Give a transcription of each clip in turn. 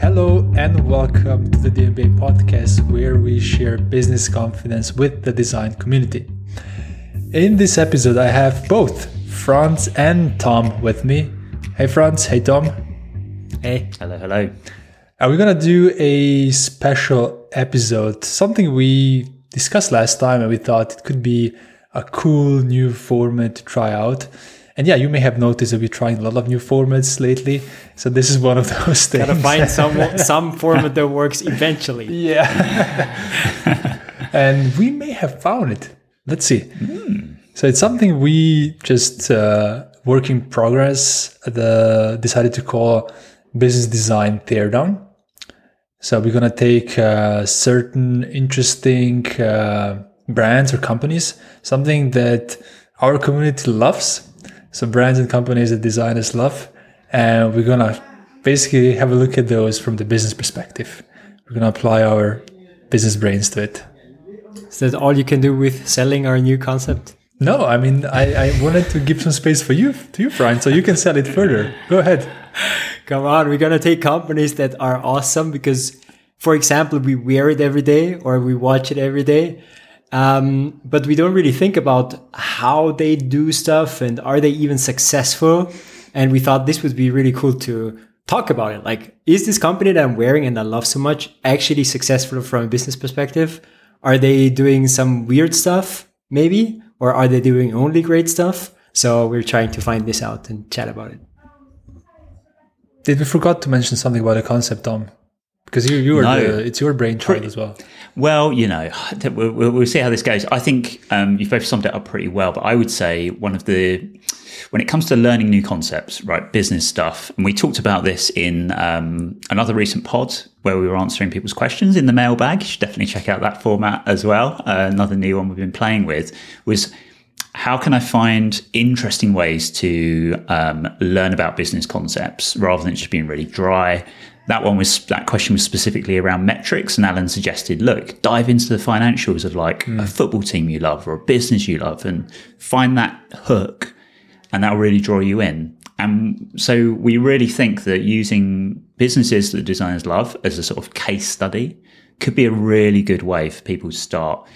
Hello and welcome to the DMBA podcast where we share business confidence with the design community. In this episode, I have both Franz and Tom with me. Hey Franz, hey Tom. Hey. Hello, hello. Are we gonna do a special episode? Something we discussed last time and we thought it could be a cool new format to try out. And yeah, you may have noticed that we're trying a lot of new formats lately. So this is one of those things. Gotta find some some format that works eventually. Yeah. and we may have found it. Let's see. Mm. So it's something we just uh, work in progress. The decided to call business design teardown. So we're gonna take uh, certain interesting uh, brands or companies, something that our community loves. So brands and companies that designers love, and we're gonna basically have a look at those from the business perspective. We're gonna apply our business brains to it. Is that all you can do with selling our new concept? No, I mean I, I wanted to give some space for you to you, Brian, so you can sell it further. Go ahead. Come on, we're gonna take companies that are awesome because, for example, we wear it every day or we watch it every day. Um, but we don't really think about how they do stuff and are they even successful. And we thought this would be really cool to talk about it. Like, is this company that I'm wearing and I love so much actually successful from a business perspective? Are they doing some weird stuff, maybe? Or are they doing only great stuff? So we're trying to find this out and chat about it. Did we forgot to mention something about the concept, Tom? Because you, you are No. the, it's your brainchild as well. Well, you know, we'll, we'll see how this goes. I think um, you've both summed it up pretty well, but I would say one of the, when it comes to learning new concepts, right, business stuff, and we talked about this in um, another recent pod where we were answering people's questions in the mailbag. You should definitely check out that format as well. Uh, another new one we've been playing with was how can I find interesting ways to um, learn about business concepts rather than just being really dry? That one was that question was specifically around metrics, and Alen suggested, look, dive into the financials of like a football team you love or a business you love, and find that hook, and that will really draw you in. And so we really think that using businesses that designers love as a sort of case study could be a really good way for people to start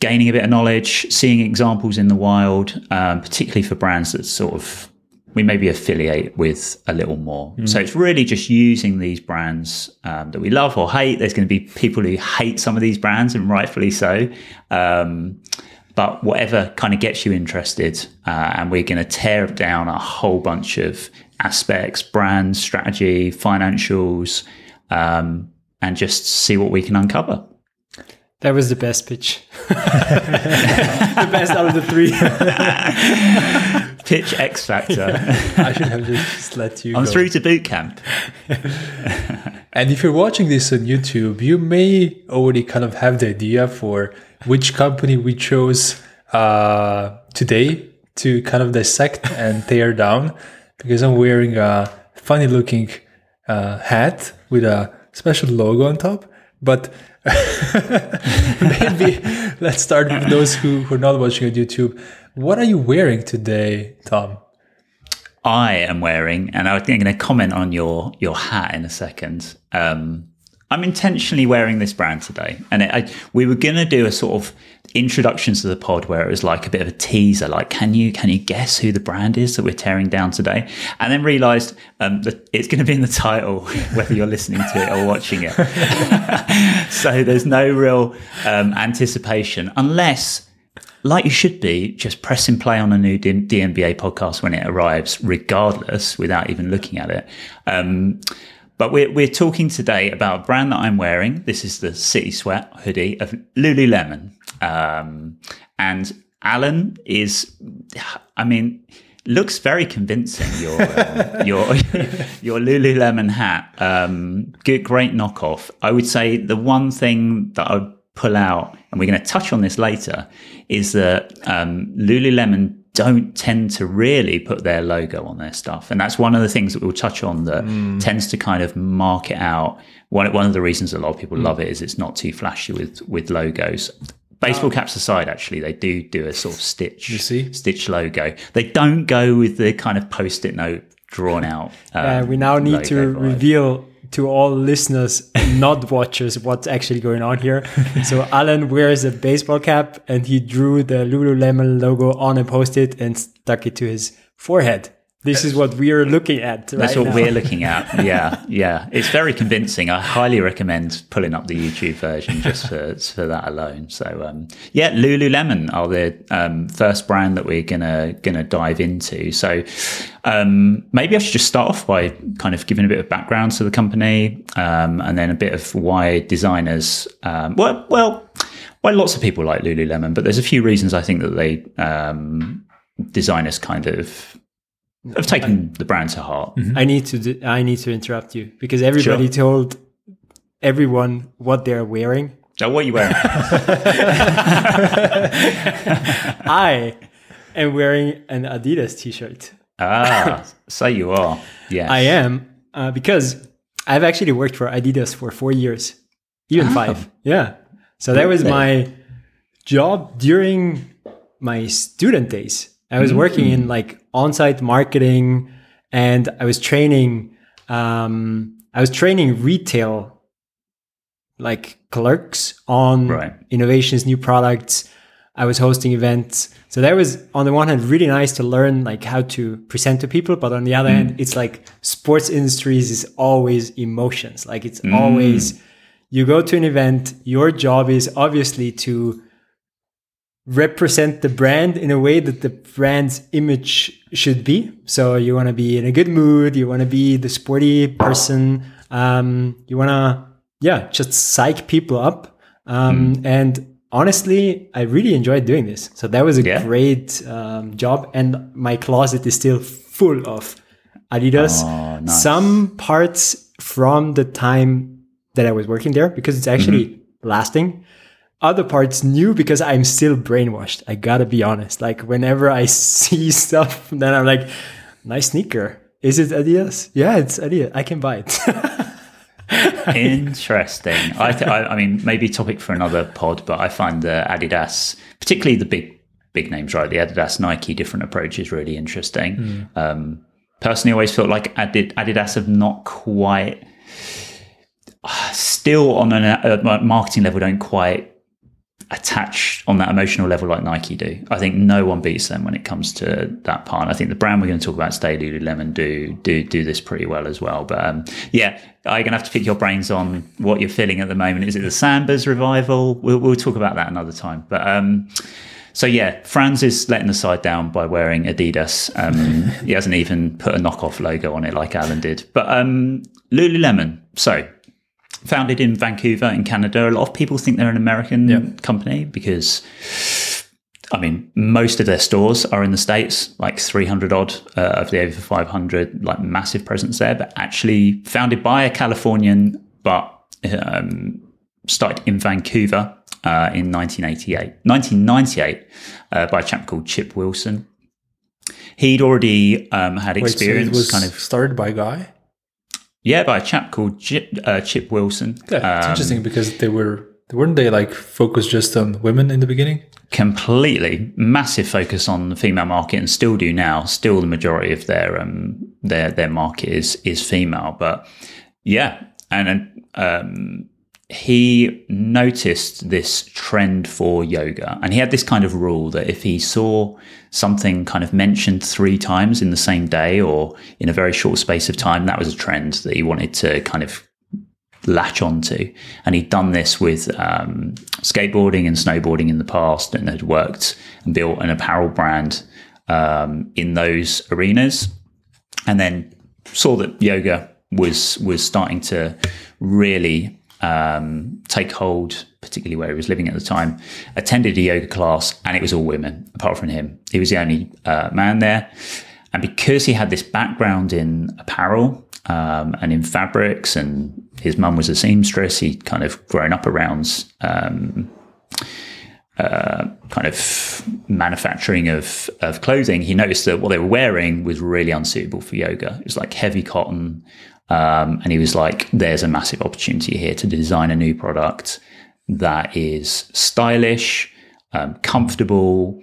gaining a bit of knowledge, seeing examples in the wild, um, particularly for brands that sort of we maybe affiliate with a little more. So it's really just using these brands um, that we love or hate. There's going to be people who hate some of these brands, and rightfully so. Um, but whatever kind of gets you interested, uh, and we're going to tear down a whole bunch of aspects, brand strategy, financials, um, and just see what we can uncover. That was the best pitch. the best out of the three. Pitch X Factor. I should have just let you I'm go. through to boot camp. And if you're watching this on YouTube, you may already kind of have the idea for which company we chose uh, today to kind of dissect and tear down because I'm wearing a funny looking uh, hat with a special logo on top. But maybe let's start with those who, who are not watching on YouTube. What are you wearing today, Tom? I am wearing, and I'm going to comment on your your hat in a second. Um, I'm intentionally wearing this brand today, and it, I, we were going to do a sort of introduction to the pod where it was like a bit of a teaser, like can you can you guess who the brand is that we're tearing down today? And then realised um, that it's going to be in the title, whether you're listening to it or watching it. so there's no real um, anticipation unless like you should be, just pressing play on a new D- DMBA podcast when it arrives, regardless, without even looking at it. Um, but we're, we're talking today about a brand that I'm wearing. This is the City Sweat hoodie of Lululemon. Um, and Alen is, I mean, looks very convincing. Your uh, your your Lululemon hat, um, good, great knockoff. I would say the one thing that I would pull out, and we're going to touch on this later, is that um, Lululemon don't tend to really put their logo on their stuff, and that's one of the things that we'll touch on that tends to kind of mark it out. One one of the reasons a lot of people love it is it's not too flashy with with logos. Baseball caps aside, actually, they do do a sort of stitch, You see? stitch logo. They don't go with the kind of post-it note drawn out. Uh, um, we now need to vibe. reveal to all listeners, and not watchers, what's actually going on here. So Alen wears a baseball cap and he drew the Lululemon logo on a post-it and stuck it to his forehead. This is what we are looking at. That's what now. we're looking at. Yeah, yeah. It's very convincing. I highly recommend pulling up the YouTube version just for, for that alone. So, um, yeah, Lululemon are the um, first brand that we're gonna gonna dive into. So, um, maybe I should just start off by kind of giving a bit of background to the company, um, and then a bit of why designers. Um, well, well, why lots of people like Lululemon, but there's a few reasons I think that they um, designers kind of have taken the brand to heart. I need to do, I need to interrupt you because everybody told everyone what they're wearing. Oh, what are you wearing? I am wearing an Adidas t-shirt. ah, so you are. Yes. I am uh, because I've actually worked for Adidas for four years, even five. Yeah. So that was my job during my student days. I was working in mm. like on-site marketing, and I was training. Um, I was training retail, like clerks on Right. innovations, new products. I was hosting events. So that was on the one hand really nice to learn like how to present to people, but on the other hand, mm. it's like sports industries is always emotions. Like it's mm. always you go to an event, your job is obviously to represent the brand in a way that the brand's image should be. So you want to be in a good mood, you want to be the sporty person, um, you want to yeah, just psych people up. Um, And honestly, I really enjoyed doing this. So that was a Yeah. great um, job. And my closet is still full of Adidas. Oh, nice. Some parts from the time that I was working there because it's actually Mm-hmm. lasting. Other parts new because I'm still brainwashed. I gotta be honest. Like whenever I see stuff, then I'm like, nice sneaker. Is it Adidas? Yeah, it's Adidas. I can buy it. Interesting. I, th- I, I mean, maybe topic for another pod, but I find the Adidas, particularly the big big names, right? The Adidas, Nike, different approach is really interesting. Um, personally, I always felt like Adid- Adidas have not quite, still on a uh, marketing level, don't quite attach on that emotional level like Nike do. I think no one beats them when it comes to that part. And I think the brand we're going to talk about today, Lululemon, do do do this pretty well as well. But um, yeah, I'm going to have to pick your brains on what you're feeling at the moment. Is it the Sambas revival? We'll, we'll talk about that another time. But um, so yeah, Franz is letting the side down by wearing Adidas. Um, he hasn't even put a knockoff logo on it like Alen did. But um, Lululemon. So founded in Vancouver in Canada. A lot of people think they're an American company because, I mean, most of their stores are in the States, like 300 odd uh, of the over 500, like massive presence there, but actually founded by a Californian, but um, started in Vancouver uh, in 1988, 1998 uh, by a chap called Chip Wilson. He'd already um, had Wait, so experience it was kind of, started by a guy. Yeah, by a chap called Chip, uh, Chip Wilson. Yeah, it's Um, interesting because they were weren't they like focused just on women in the beginning? completely massive focus on the female market and still do now still the majority of their um their their market is is female but yeah and um he noticed this trend for yoga and he had this kind of rule that if he saw something kind of mentioned three times in the same day or in a very short space of time that was a trend that he wanted to kind of latch onto. And he'd done this with um, skateboarding and snowboarding in the past and had worked and built an apparel brand um, in those arenas. And then saw that yoga was was starting to really um, take hold, particularly where he was living at the time. Attended a yoga class, and it was all women, apart from him. He was the only uh, man there. And because he had this background in apparel um, and in fabrics, and his mum was a seamstress, he'd kind of grown up around um, uh, kind of manufacturing of, of clothing. He noticed that what they were wearing was really unsuitable for yoga. It was like heavy cotton. Um, and he was like, there's a massive opportunity here to design a new product that is stylish, um, comfortable,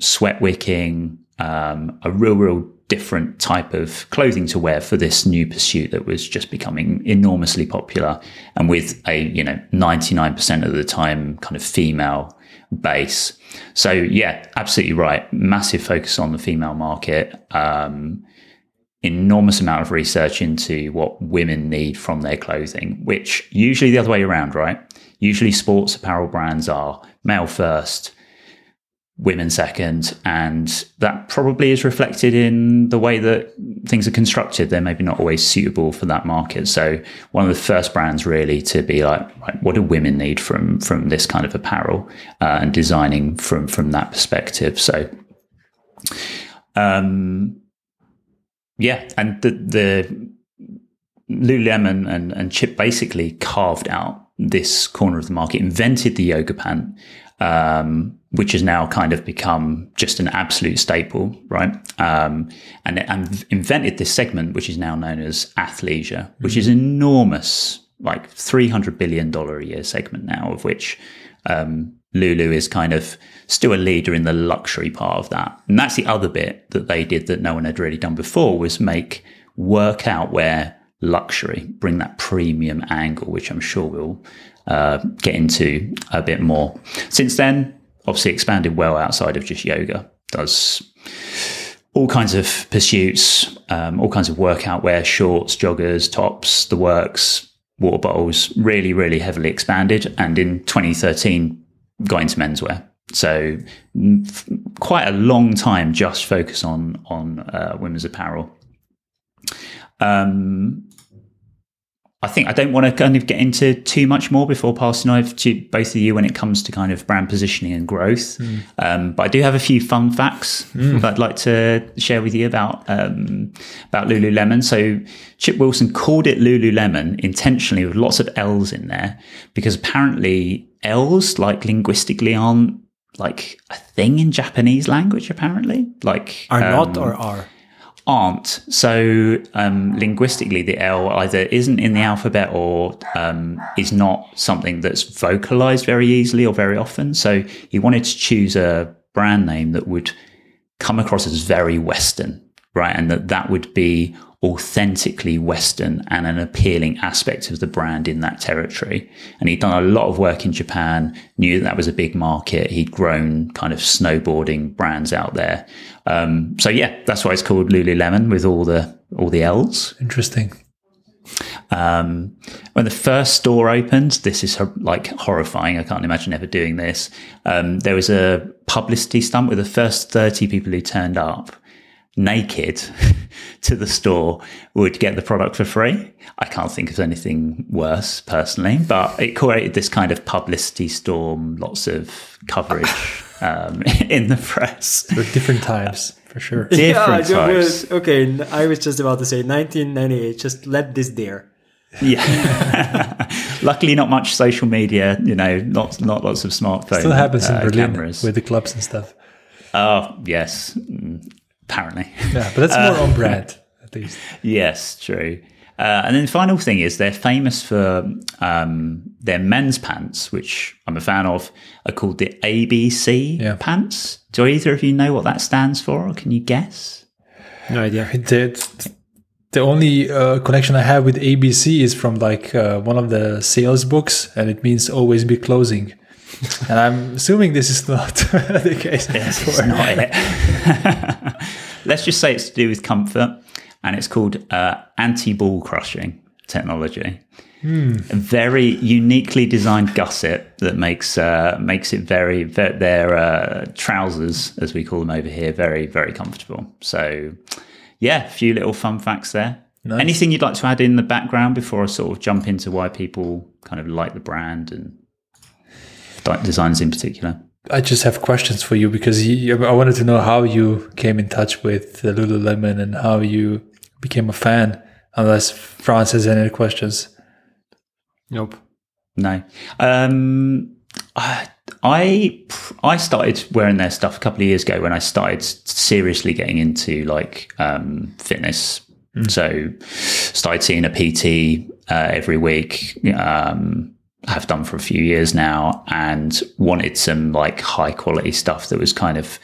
sweat wicking, um, a real, real different type of clothing to wear for this new pursuit that was just becoming enormously popular and with a you know 99% of the time kind of female base. So yeah absolutely right. Massive focus on the female market. Um, enormous amount of research into what women need from their clothing which usually the other way around right usually sports apparel brands are male first women second. And that probably is reflected in the way that things are constructed. They're maybe not always suitable for that market. So one of the first brands really to be like, right, what do women need from, from this kind of apparel uh, and designing from, from that perspective. So, um, yeah. And the, the Lululemon and, and Chip basically carved out this corner of the market, invented the yoga pant, um, which has now kind of become just an absolute staple, right? Um, and, and invented this segment, which is now known as athleisure, which is enormous, like $300 billion a year segment now, of which um, Lulu is kind of still a leader in the luxury part of that. And that's the other bit that they did that no one had really done before was make workout wear luxury, bring that premium angle, which I'm sure we'll uh, get into a bit more. Since then, obviously expanded well outside of just yoga. Does all kinds of pursuits, um, all kinds of workout wear, shorts, joggers, tops, the works, water bottles. Really, really heavily expanded, and in 2013 got into menswear. So quite a long time just focus on on uh, women's apparel. Um, I think I don't want to kind of get into too much more before passing over to both of you when it comes to kind of brand positioning and growth. Mm. Um, but I do have a few fun facts mm. that I'd like to share with you about um, about Lululemon. So Chip Wilson called it Lululemon intentionally with lots of L's in there because apparently L's like linguistically aren't like a thing in Japanese language. Apparently, like are um, not or are aren't. So um, linguistically, the L either isn't in the alphabet or um, is not something that's vocalized very easily or very often. So he wanted to choose a brand name that would come across as very Western, right? And that that would be authentically Western and an appealing aspect of the brand in that territory. And he'd done a lot of work in Japan, knew that, that was a big market. He'd grown kind of snowboarding brands out there. Um, so yeah, that's why it's called Lululemon with all the all the L's. Interesting. Um, when the first store opened, this is like horrifying. I can't imagine ever doing this. Um, there was a publicity stunt with the first 30 people who turned up naked to the store would get the product for free. I can't think of anything worse personally, but it created this kind of publicity storm, lots of coverage um, in the press. For different times, for sure. Different yeah, was, okay, I was just about to say 1998, just let this there. Yeah. Luckily, not much social media. You know, not not lots of smartphones. Still happens uh, in Berlin cameras. with the clubs and stuff. Oh yes, apparently. Yeah, but that's more uh, on brand, at least. Yes, true. Uh, and then the final thing is they're famous for um, their men's pants, which I'm a fan of, are called the ABC yeah. pants. Do either of you know what that stands for, or can you guess? No idea. The, the only uh, connection I have with ABC is from like uh, one of the sales books, and it means always be closing. And I'm assuming this is not the case. Yes, it's not it. Let's just say it's to do with comfort, and it's called uh, anti-ball crushing technology. Hmm. A very uniquely designed gusset that makes uh, makes it very, very their uh, trousers, as we call them over here, very very comfortable. So, yeah, a few little fun facts there. Nice. Anything you'd like to add in the background before I sort of jump into why people kind of like the brand and designers in particular? I just have questions for you because I wanted to know how you came in touch with Lululemon and how you became a fan. Unless Franz has any questions. Nope. No. Um, I I started wearing their stuff a couple of years ago when I started seriously getting into like um, fitness. Mm. So started seeing a PT uh, every week. Um, have done for a few years now and wanted some like high quality stuff that was kind of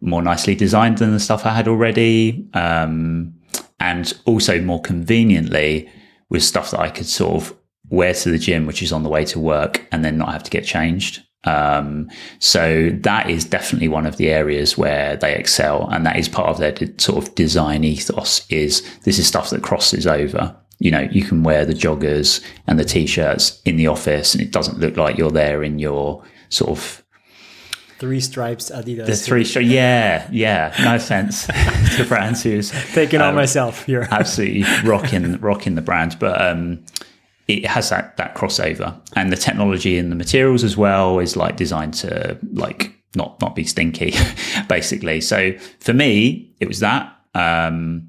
more nicely designed than the stuff I had already. Um, and also more conveniently with stuff that I could sort of wear to the gym, which is on the way to work, and then not have to get changed. Um, so that is definitely one of the areas where they excel, and that is part of their sort of design ethos. Is this is stuff that crosses over. You know, you can wear the joggers and the t-shirts in the office, and it doesn't look like you're there in your sort of three stripes Adidas. The three stripes, yeah, yeah. No offense to brands who's taking um, on myself here. absolutely rocking, rocking the brand, but um, it has that that crossover, and the technology and the materials as well is like designed to like not not be stinky, basically. So for me, it was that. Um,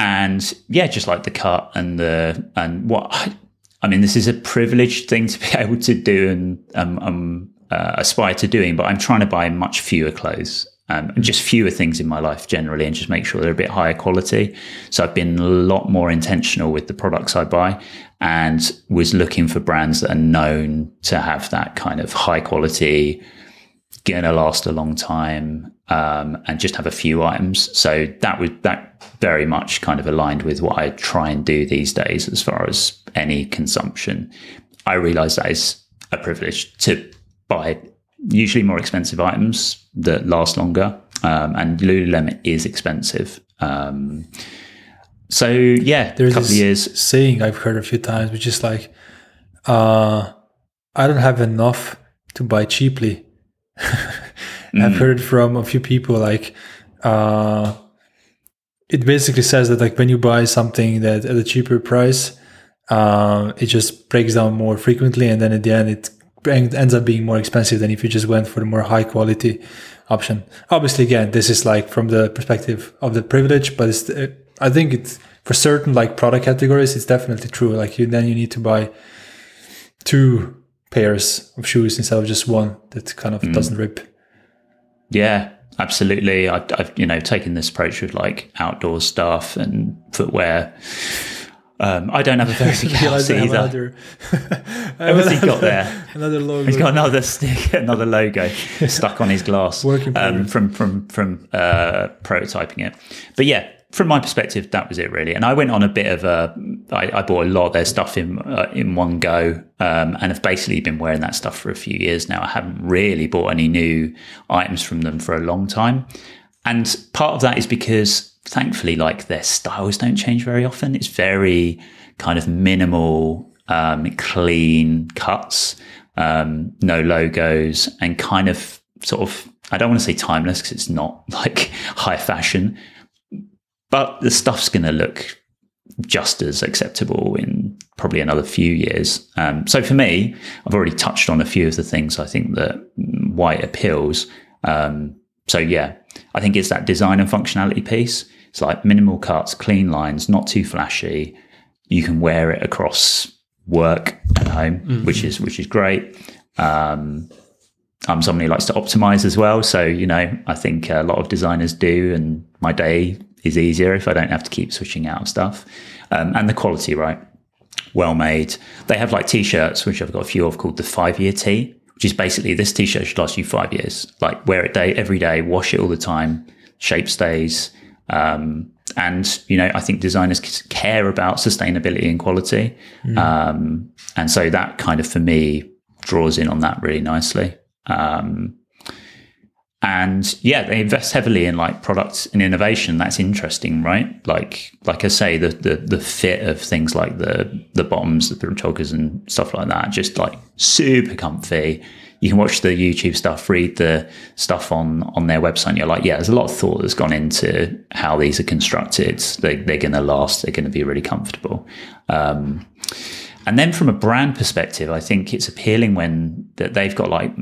and yeah, just like the cut and the and what I mean, this is a privileged thing to be able to do, and um, um uh, aspire to doing, but I'm trying to buy much fewer clothes. Um, and just fewer things in my life generally, and just make sure they're a bit higher quality. So I've been a lot more intentional with the products I buy, and was looking for brands that are known to have that kind of high quality, gonna last a long time, um, and just have a few items. So that would that very much kind of aligned with what I try and do these days as far as any consumption. I realize that is a privilege to buy usually more expensive items that last longer. Um, and Lululemon is expensive. Um, so yeah, there's a couple this of years. saying I've heard a few times, which is like, uh, I don't have enough to buy cheaply. Mm. I've heard from a few people like, uh, it basically says that like when you buy something that at a cheaper price, uh, it just breaks down more frequently, and then at the end it ends up being more expensive than if you just went for the more high quality option. Obviously, again, this is like from the perspective of the privilege, but it's, uh, I think it's for certain like product categories, it's definitely true. Like you, then you need to buy two pairs of shoes instead of just one that kind of mm. doesn't rip. Yeah, absolutely. I, I've, you know, taken this approach with like outdoor stuff and footwear um, I don't have a very big house either. Another, What's he got there? Another logo. He's got another stick, another logo stuck on his glass Working um, from from from uh, prototyping it. But yeah, from my perspective, that was it really. And I went on a bit of a. I, I bought a lot of their stuff in uh, in one go, um, and have basically been wearing that stuff for a few years now. I haven't really bought any new items from them for a long time, and part of that is because thankfully, like their styles don't change very often. It's very kind of minimal, um, clean cuts, um, no logos, and kind of sort of, I don't want to say timeless because it's not like high fashion, but the stuff's going to look just as acceptable in probably another few years. Um, so for me, I've already touched on a few of the things I think that white appeals. Um, so yeah, I think it's that design and functionality piece. It's like minimal cuts, clean lines, not too flashy. You can wear it across work and home, mm-hmm. which is which is great. Um, I'm somebody who likes to optimize as well, so you know I think a lot of designers do, and my day is easier if I don't have to keep switching out of stuff. Um, and the quality, right? Well made. They have like t-shirts, which I've got a few of, called the five year tee which is basically this t-shirt should last you five years. Like wear it day every day, wash it all the time, shape stays. Um, and you know, I think designers care about sustainability and quality, mm. um, and so that kind of for me draws in on that really nicely. Um, and yeah, they invest heavily in like products and innovation. That's interesting, right? Like, like I say, the the, the fit of things like the the bottoms, the chokers and stuff like that, just like super comfy. You can watch the YouTube stuff, read the stuff on on their website. you're like, yeah, there's a lot of thought that's gone into how these are constructed. They, they're going to last. They're going to be really comfortable. Um, and then from a brand perspective, I think it's appealing when that they've got like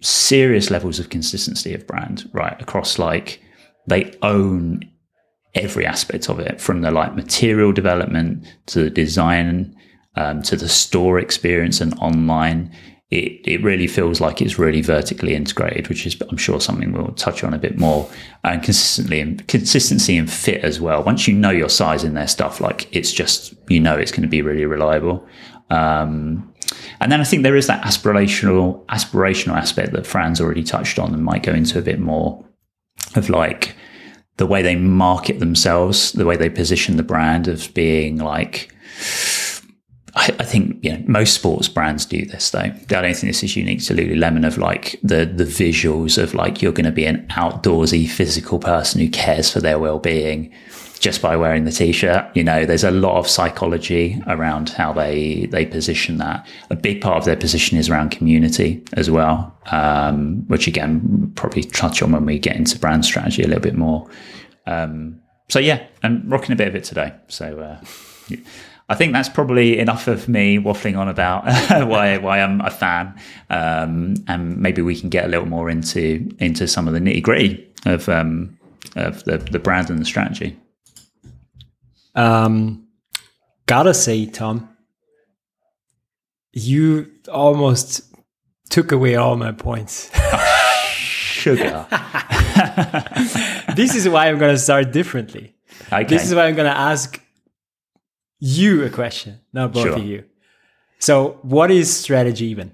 serious levels of consistency of brand, right? Across like they own every aspect of it from the like material development to the design um, to the store experience and online. It, it really feels like it's really vertically integrated, which is I'm sure something we'll touch on a bit more. And consistently and consistency and fit as well. Once you know your size in their stuff, like it's just you know it's going to be really reliable. Um, and then I think there is that aspirational aspirational aspect that Franz already touched on and might go into a bit more of like the way they market themselves, the way they position the brand of being like. I, I think you know most sports brands do this though. I don't think this is unique to Lululemon. Of like the the visuals of like you're going to be an outdoorsy physical person who cares for their well being just by wearing the t-shirt. You know, there's a lot of psychology around how they they position that. A big part of their position is around community as well, um, which again probably touch on when we get into brand strategy a little bit more. Um, so yeah, I'm rocking a bit of it today. So. Uh, I think that's probably enough of me waffling on about why why I'm a fan, um, and maybe we can get a little more into into some of the nitty gritty of um, of the the brand and the strategy. Um, gotta say, Tom, you almost took away all my points. Sugar. this is why I'm gonna start differently. Okay. This is why I'm gonna ask you a question, not both Sure. of you. So, what is strategy even?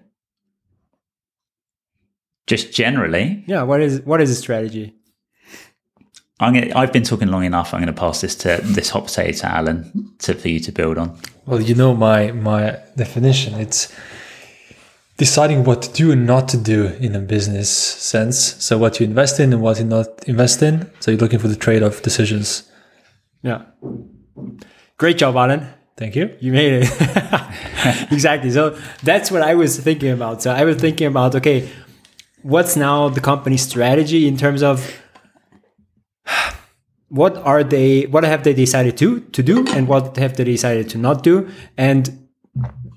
Just generally, Yeah, what is what is a strategy? I'm gonna, I've been talking long enough. I'm going to pass this to this hot potato to Alen to, for you to build on. Well, you know my my definition. It's deciding what to do and not to do in a business sense. So what you invest in and what you not invest in. So you're looking for the trade-off decisions. Yeah. Great job, Alen. Thank you. You made it. exactly. So that's what I was thinking about. So I was thinking about okay, what's now the company's strategy in terms of what are they what have they decided to to do and what have they decided to not do? And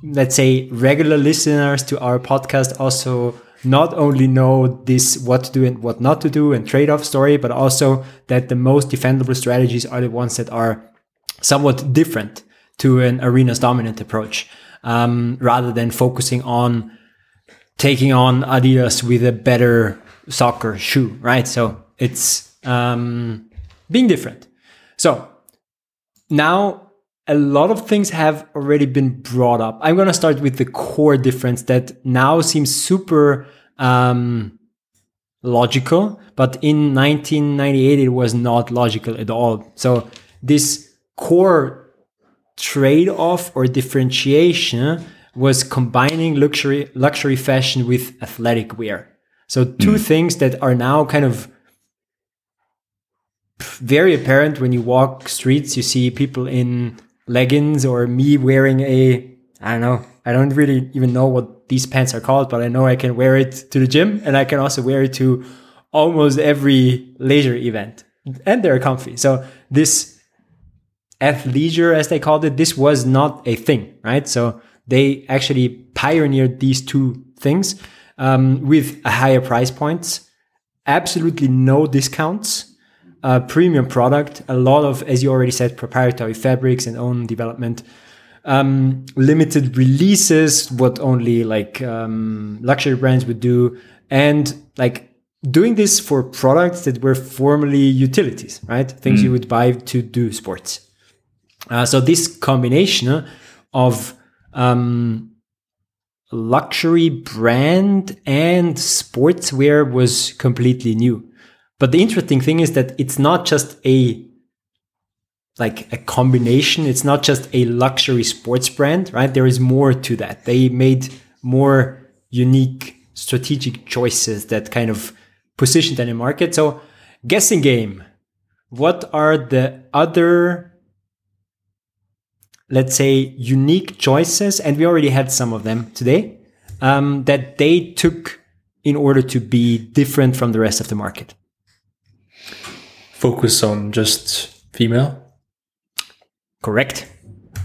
let's say regular listeners to our podcast also not only know this what to do and what not to do and trade-off story but also that the most defendable strategies are the ones that are somewhat different to an arenas dominant approach um, rather than focusing on taking on adidas with a better soccer shoe right? So it's um, being different so now a lot of things have already been brought up. I'm going to start with the core difference that now seems super um, logical, but in 1998 it was not logical at all. So this core trade-off or differentiation was combining luxury luxury fashion with athletic wear. So two things that are now kind of very apparent when you walk streets. You see people in leggings or me wearing a, I don't know, I don't really even know what these pants are called, but I know I can wear it to the gym and I can also wear it to almost every leisure event. And they're comfy. So this athleisure, as they called it, this was not a thing, right? So they actually pioneered these two things um, with a higher price points, absolutely no discounts, uh, premium product, a lot of, as you already said, proprietary fabrics and own development, um, limited releases, what only like um, luxury brands would do, and like doing this for products that were formerly utilities, right? Things you would buy to do sports. Uh, so this combination of um, luxury brand and sportswear was completely new. But the interesting thing is that it's not just a like a combination. It's not just a luxury sports brand, right? There is more to that. They made more unique strategic choices that kind of positioned them in the market. So guessing game. What are the other let's say unique choices and we already had some of them today um, that they took in order to be different from the rest of the market Focus on just female. correct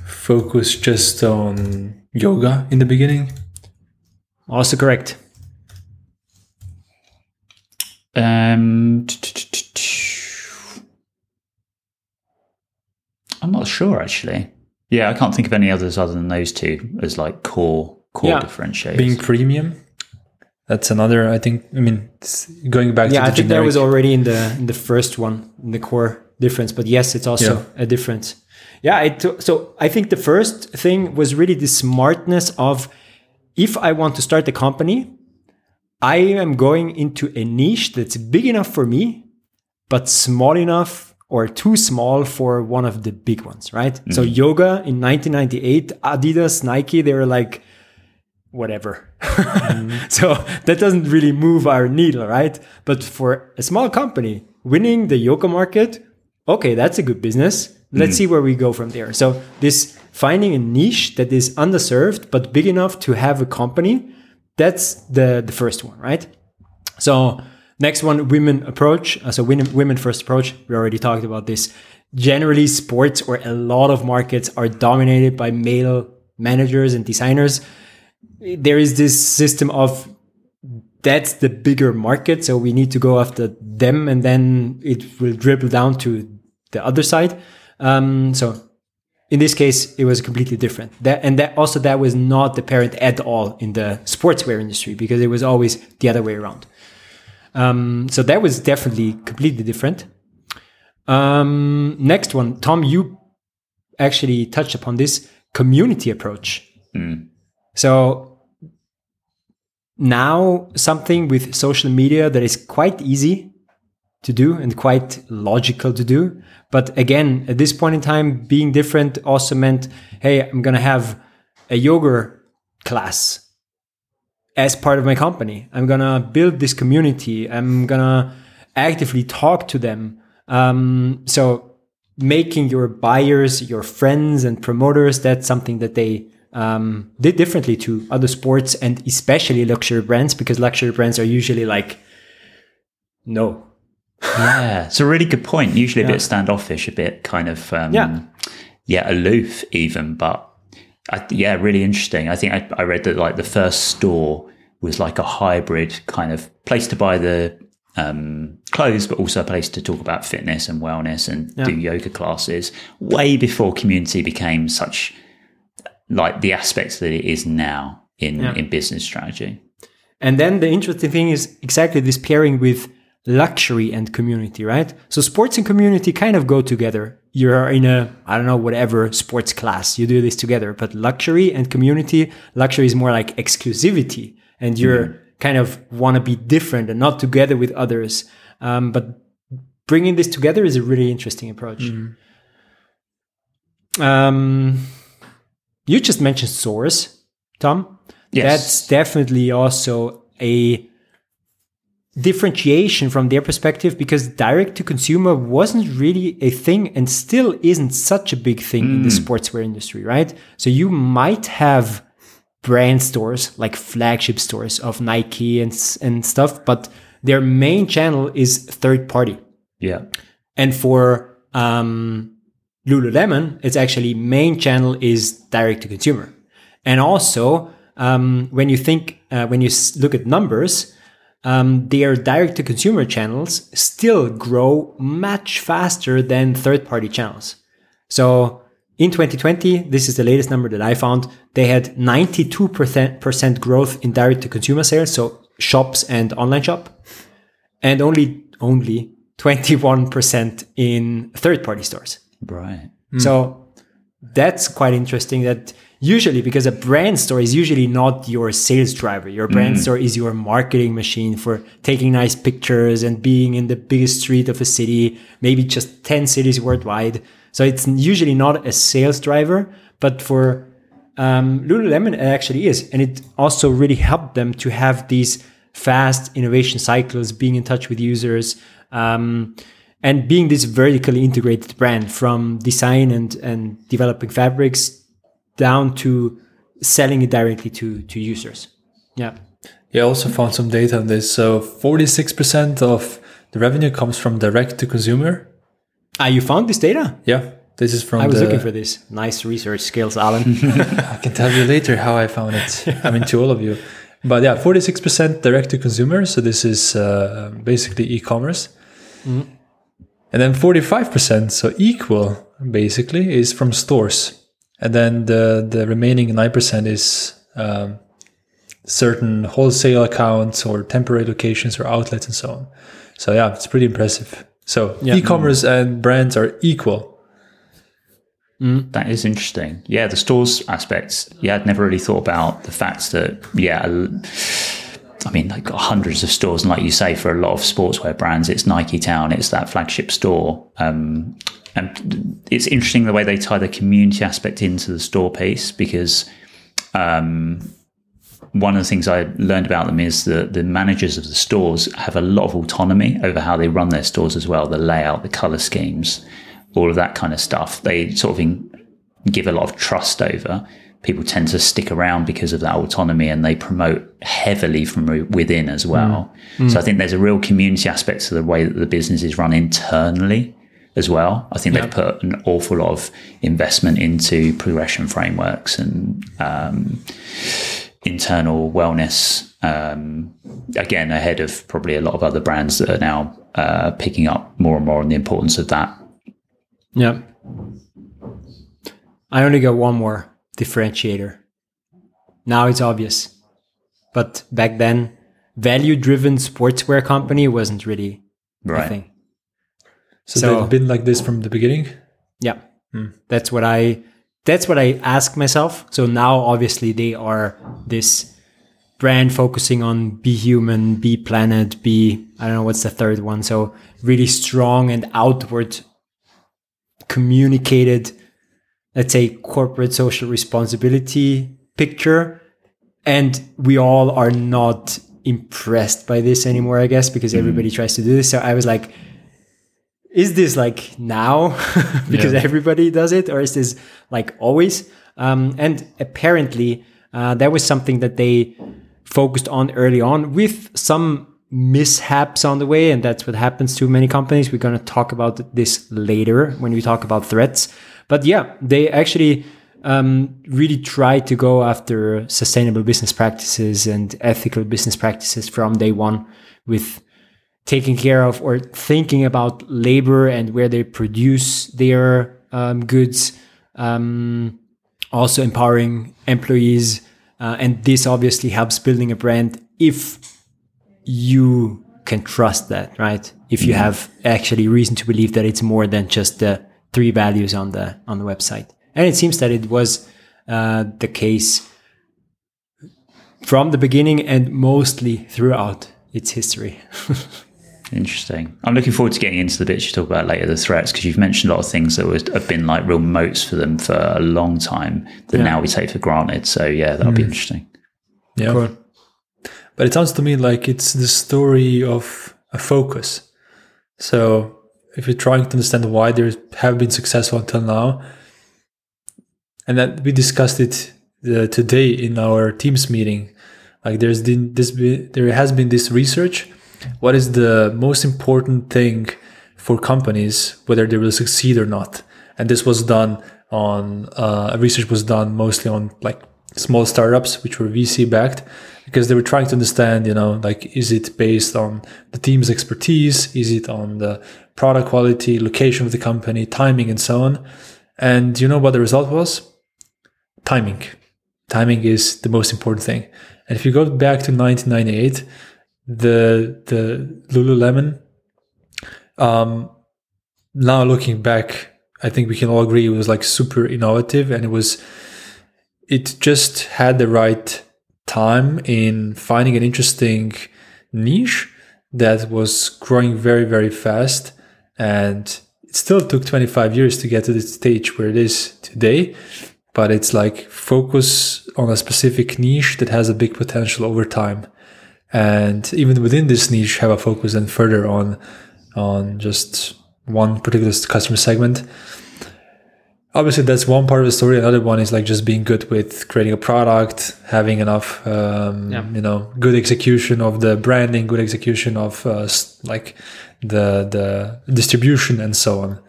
Focus just on yoga in the beginning. also correct Um, I'm not sure actually. Yeah, I can't think of any others other than those two as like core core Yeah. differentiators. Being premium. That's another. I think. I mean, going back yeah to i think that was already in the in the first one in the core difference but yes it's also Yeah. a difference yeah it, so i think the first thing was really the smartness of if i want to start a company i am going into a niche that's big enough for me but small enough or too small for one of the big ones, right? So mm-hmm. yoga in 1998, Adidas, Nike, they were like, whatever. so that doesn't really move our needle, right? But for a small company, winning the yoga market, okay, that's a good business. Let's see where we go from there. So this finding a niche that is underserved but big enough to have a company, that's the the first one, right? So next one, women approach. Uh, So women women first approach. We already talked about this. Generally, sports or a lot of markets are dominated by male managers and designers. There is this system of that's the bigger market, so we need to go after them, and then it will dribble down to the other side. Um, so in this case, it was completely different. That and that also that was not apparent at all in the sportswear industry because it was always the other way around. Um, so that was definitely completely different. Um, next one, Tom, you actually touched upon this community approach. So now something with social media that is quite easy to do and quite logical to do. But again, at this point in time, being different also meant, hey, I'm going to have a yoga class as part of my company. I'm going to build this community. I'm going to actively talk to them. Um, so making your buyers, your friends and promoters, that's something that they um, did differently to other sports and especially luxury brands because luxury brands are usually like, no, Yeah, it's a really good point. Usually a bit standoffish, a bit kind of um, Yeah. yeah, aloof even. But I, yeah, really interesting. I think I, I read that like the first store was like a hybrid kind of place to buy the um, clothes, but also a place to talk about fitness and wellness and do yoga classes. Way before community became such like the aspects that it is now in Yeah. in business strategy. And then the interesting thing is exactly this pairing with luxury and community, right? So sports and community kind of go together. You're in a, I don't know, whatever sports class, you do this together. But luxury and community, luxury is more like exclusivity. And you're kind of want to be different and not together with others. Um, but bringing this together is a really interesting approach. Um, you just mentioned source, Tom. Yes. That's definitely also a differentiation from their perspective because direct to consumer wasn't really a thing and still isn't such a big thing in the sportswear industry, right? So you might have brand stores like flagship stores of Nike and, and stuff, but their main channel is third party. Yeah. And for um, Lululemon, its actually main channel is direct to consumer. And also, um, when you think, uh, when you look at numbers, um, their direct to consumer channels still grow much faster than third party channels. So in 2020, this is the latest number that I found. They had 92% growth in direct to consumer sales, so shops and online shop, and only only 21% in third party stores. Right. So that's quite interesting that usually because a brand store is usually not your sales driver. Your brand store is your marketing machine for taking nice pictures and being in the biggest street of a city, maybe just 10 cities worldwide. So it's usually not a sales driver, but for um, Lululemon, it actually is. And it also really helped them to have these fast innovation cycles, being in touch with users, um, and being this vertically integrated brand from design and, and developing fabrics down to selling it directly to, to users. Yeah. Yeah, I also found some data on this. So 46% of the revenue comes from direct to consumer. Ah, you found this data? Yeah, this is from I was the, looking for this. Nice research skills, Alen. I can tell you later how I found it. I mean, to all of you. But yeah, 46% direct to consumer. So this is uh, basically e commerce. And then 45%, so equal basically, is from stores. And then the, the remaining 9% is um, certain wholesale accounts or temporary locations or outlets and so on. So yeah, it's pretty impressive. So Yeah. e-commerce and brands are equal. That is interesting. Yeah, the stores aspects. Yeah, I'd never really thought about the fact that yeah, I mean, they've got hundreds of stores, and like you say, for a lot of sportswear brands, it's Nike Town, it's that flagship store. Um, and it's interesting the way they tie the community aspect into the store piece because um, one of the things I learned about them is that the managers of the stores have a lot of autonomy over how they run their stores as well, the layout, the color schemes, all of that kind of stuff. They sort of in, give a lot of trust over. People tend to stick around because of that autonomy and they promote heavily from within as well. Mm. So I think there's a real community aspect to the way that the business is run internally as well. I think yep. they've put an awful lot of investment into progression frameworks and um, internal wellness. Um, again, ahead of probably a lot of other brands that are now uh, picking up more and more on the importance of that. Yeah. I only got one more differentiator. Now it's obvious. But back then, value driven sportswear company wasn't really right. a thing. So, so they've been like this from the beginning? Yeah. Hmm. That's what I that's what I ask myself. So now obviously they are this brand focusing on be human, be planet, be I don't know what's the third one. So really strong and outward communicated, let's say corporate social responsibility picture. And we all are not impressed by this anymore, I guess, because mm-hmm. everybody tries to do this. So I was like, is this like now because yeah. everybody does it or is this like always um, and apparently uh, that was something that they focused on early on with some mishaps on the way and that's what happens to many companies we're going to talk about this later when we talk about threats but yeah they actually um, really try to go after sustainable business practices and ethical business practices from day one with taking care of or thinking about labor and where they produce their um, goods, um, also empowering employees. Uh, and this obviously helps building a brand if you can trust that, right? If you have actually reason to believe that it's more than just the three values on the on the website. And it seems that it was uh, the case from the beginning and mostly throughout its history. Interesting. I'm looking forward to getting into the bits you talk about later, the threats, because you've mentioned a lot of things that would have been like real moats for them for a long time that yeah. now we take for granted. So yeah, that'll mm. be interesting. Yeah. Cool. But it sounds to me like it's the story of a focus. So if you're trying to understand why they have been successful until now, and that we discussed it uh, today in our teams meeting, like there's been this, there has been this research what is the most important thing for companies, whether they will succeed or not. And this was done on, uh, research was done mostly on like small startups, which were VC backed, because they were trying to understand, you know, like, is it based on the team's expertise? Is it on the product quality, location of the company, timing, and so on? And you know what the result was? Timing. Timing is the most important thing. And if you go back to 1998, the the Lululemon. Um, now looking back, I think we can all agree it was like super innovative, and it was it just had the right time in finding an interesting niche that was growing very very fast, and it still took 25 years to get to the stage where it is today. But it's like focus on a specific niche that has a big potential over time and even within this niche have a focus and further on on just one particular customer segment obviously that's one part of the story another one is like just being good with creating a product having enough um, yeah. you know good execution of the branding good execution of uh, like the the distribution and so on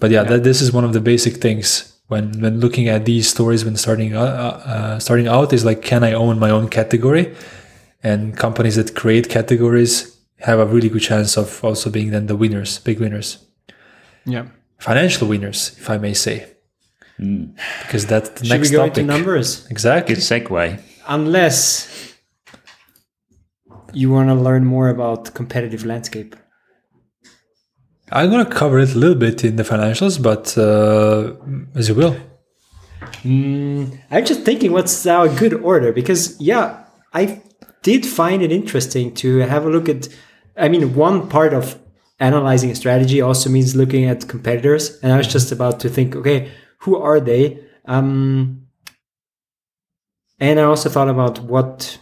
but yeah, yeah. That, this is one of the basic things when when looking at these stories when starting uh, uh, starting out is like can i own my own category and companies that create categories have a really good chance of also being then the winners, big winners. Yeah. Financial winners, if I may say. Mm. Because that's the Should next we go topic. into numbers? Exactly. Good segue. Unless you want to learn more about competitive landscape. I'm going to cover it a little bit in the financials, but uh, as you will. Mm, I'm just thinking what's now a good order because, yeah, I did find it interesting to have a look at. I mean, one part of analyzing a strategy also means looking at competitors. And I was just about to think, okay, who are they? Um, and I also thought about what,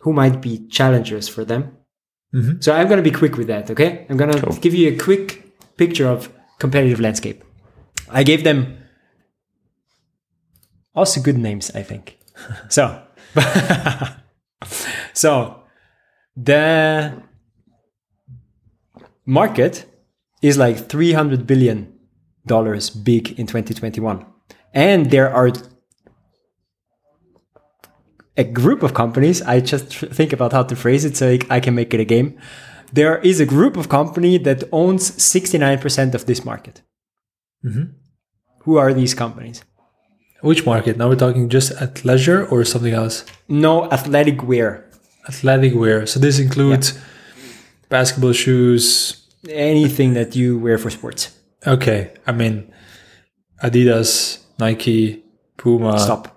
who might be challengers for them. Mhm. So I'm going to be quick with that. Okay, I'm going to Cool. give you a quick picture of competitive landscape. I gave them also good names, I think. so, so the market is like 300 billion dollars big in 2021 and there are a group of companies i just think about how to phrase it so I- can make it a game there is a group of company that owns 69% of this market mm-hmm. who are these companies Which market? Now we're talking just athleisure or something else? no athletic wear Athletic wear. So this includes basketball shoes. anything that you wear for sports Okay. I mean, Adidas, Nike, Puma. stop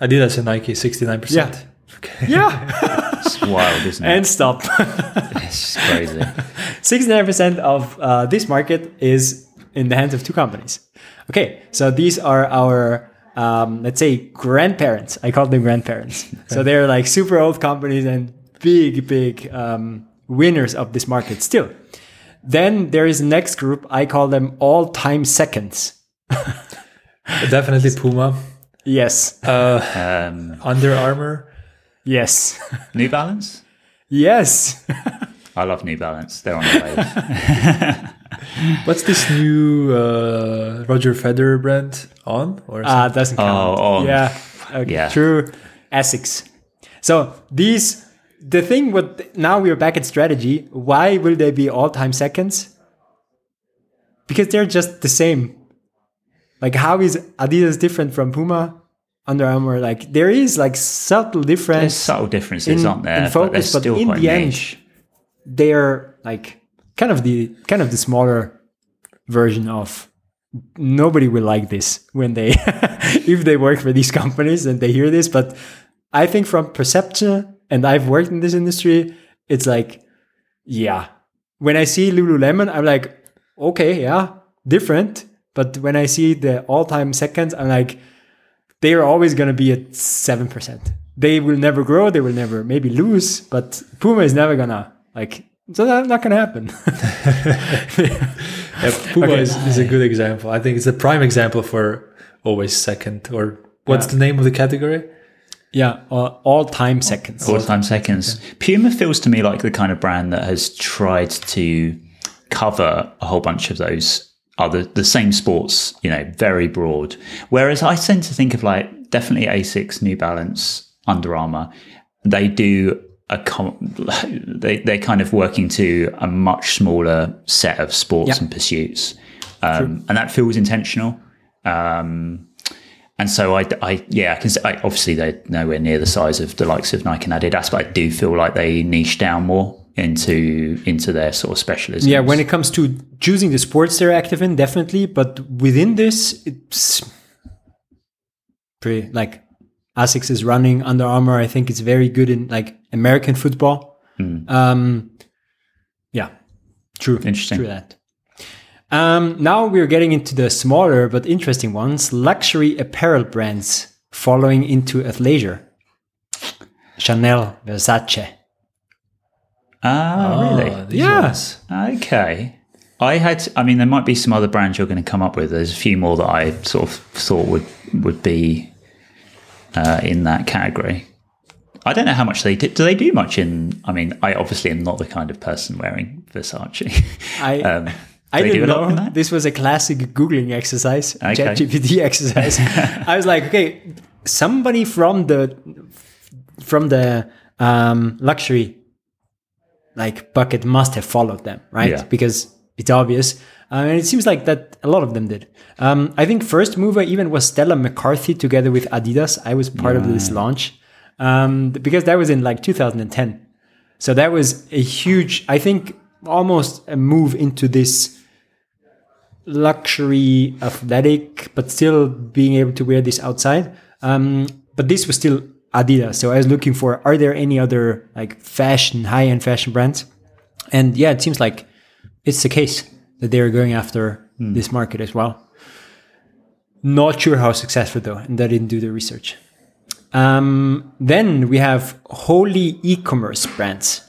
Adidas and Nike, 69%. Yeah. Okay. yeah It's wild, isn't it? and stop it's crazy. 69% of uh, this market is in the hands of two companies. Okay, so these are our, um, let's say, grandparents. I call them grandparents. so they're like super old companies and big, big um, winners of this market still. Then there is the next group. I call them all time seconds. Definitely Puma. Yes. Uh, Um, Under Armour. Yes. New Balance. yes. I love New Balance. They're on the wave. What's this new uh, Roger Federer brand on? Or Ah, doesn't count. Oh, on. Yeah. Okay. Yeah. True. Asics. So these, the thing with now we're back at strategy. Why will they be all time seconds? Because they're just the same. Like how is Adidas different from Puma, Under Armour? Like there is like subtle There's difference subtle differences, in, aren't there? in but focus, but, still in the niche. end, they're like kind of the kind of the smaller version of nobody will like this when they if they work for these companies and they hear this but i think from perception and i've worked in this industry it's like yeah when i see lululemon i'm like okay yeah different but when i see the all-time seconds i'm like they are always going to be at 7% they will never grow they will never maybe lose but puma is never gonna like so that's not gonna happen Yeah, Puma Okay. is, is a good example. I think it's a prime example for always second. Or what's Yeah. the name of the category? yeah uh, all-time seconds All time seconds. Puma feels to me like the kind of brand that has tried to cover a whole bunch of those other the the same sports, you know, very broad. Whereas I tend to think of like definitely Asics, New Balance, Under Armour. They do a com- they they're kind of working to a much smaller set of sports Yeah. and pursuits, um, and that feels intentional. Um, and so I, I yeah, I can say, I, obviously they're nowhere near the size of the likes of Nike and Adidas, but I do feel like they niche down more into into their sort of specialism. Yeah, when it comes to choosing the sports they're active in, definitely. But within this, it's pretty like Asics is running Under Armour. I think it's very good in like American football. Um, yeah, true. Interesting. True that. Um, now we're getting into the smaller but interesting ones: luxury apparel brands following into athleisure. Chanel, Versace. Ah, really? Yes. ones. Okay. I had. I mean, there might be some other brands you're going to come up with. There's a few more that I sort of thought would would be uh, in that category. I don't know how much they do. Do they do much in? I mean, I obviously am not the kind of person wearing Versace. I um, I didn't a lot in know this was a classic googling exercise, Okay. ChatGPT exercise. I was like, okay, somebody from the from the um, luxury like bucket must have followed them, right? Yeah. Because it's obvious, um, and it seems like that a lot of them did. Um, I think first mover even was Stella McCartney together with Adidas. I was part of this launch um, because that was in like 2010. So that was a huge, I think, almost a move into this luxury athletic, but still being able to wear this outside. Um, but this was still Adidas. So I was looking for are there any other like fashion, high end fashion brands? And yeah, it seems like it's the case that they're going after this market as well. Not sure how successful though, and I didn't do the research. Um, then we have holy e-commerce brands.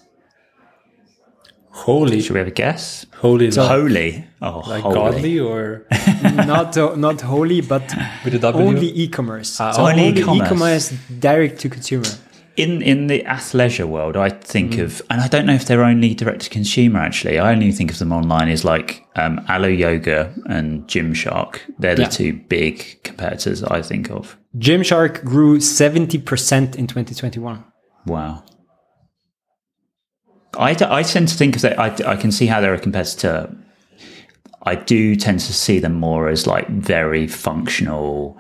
Holy, Should we have a guess? holy, like, Holy. Oh, like holy. godly or not uh, not wholly, but with a W? only e-commerce. Ah, so only e-commerce. e-commerce direct to consumer. In in the athleisure world, I think Mm. of, and I don't know if they're only direct to consumer. Actually, I only think of them online as like um, Alo Yoga and Gymshark. They're the Yeah. two big competitors I think of. Gymshark grew 70% in 2021. Wow. I, I tend to think of that. I, I can see how they're a competitor. I do tend to see them more as like very functional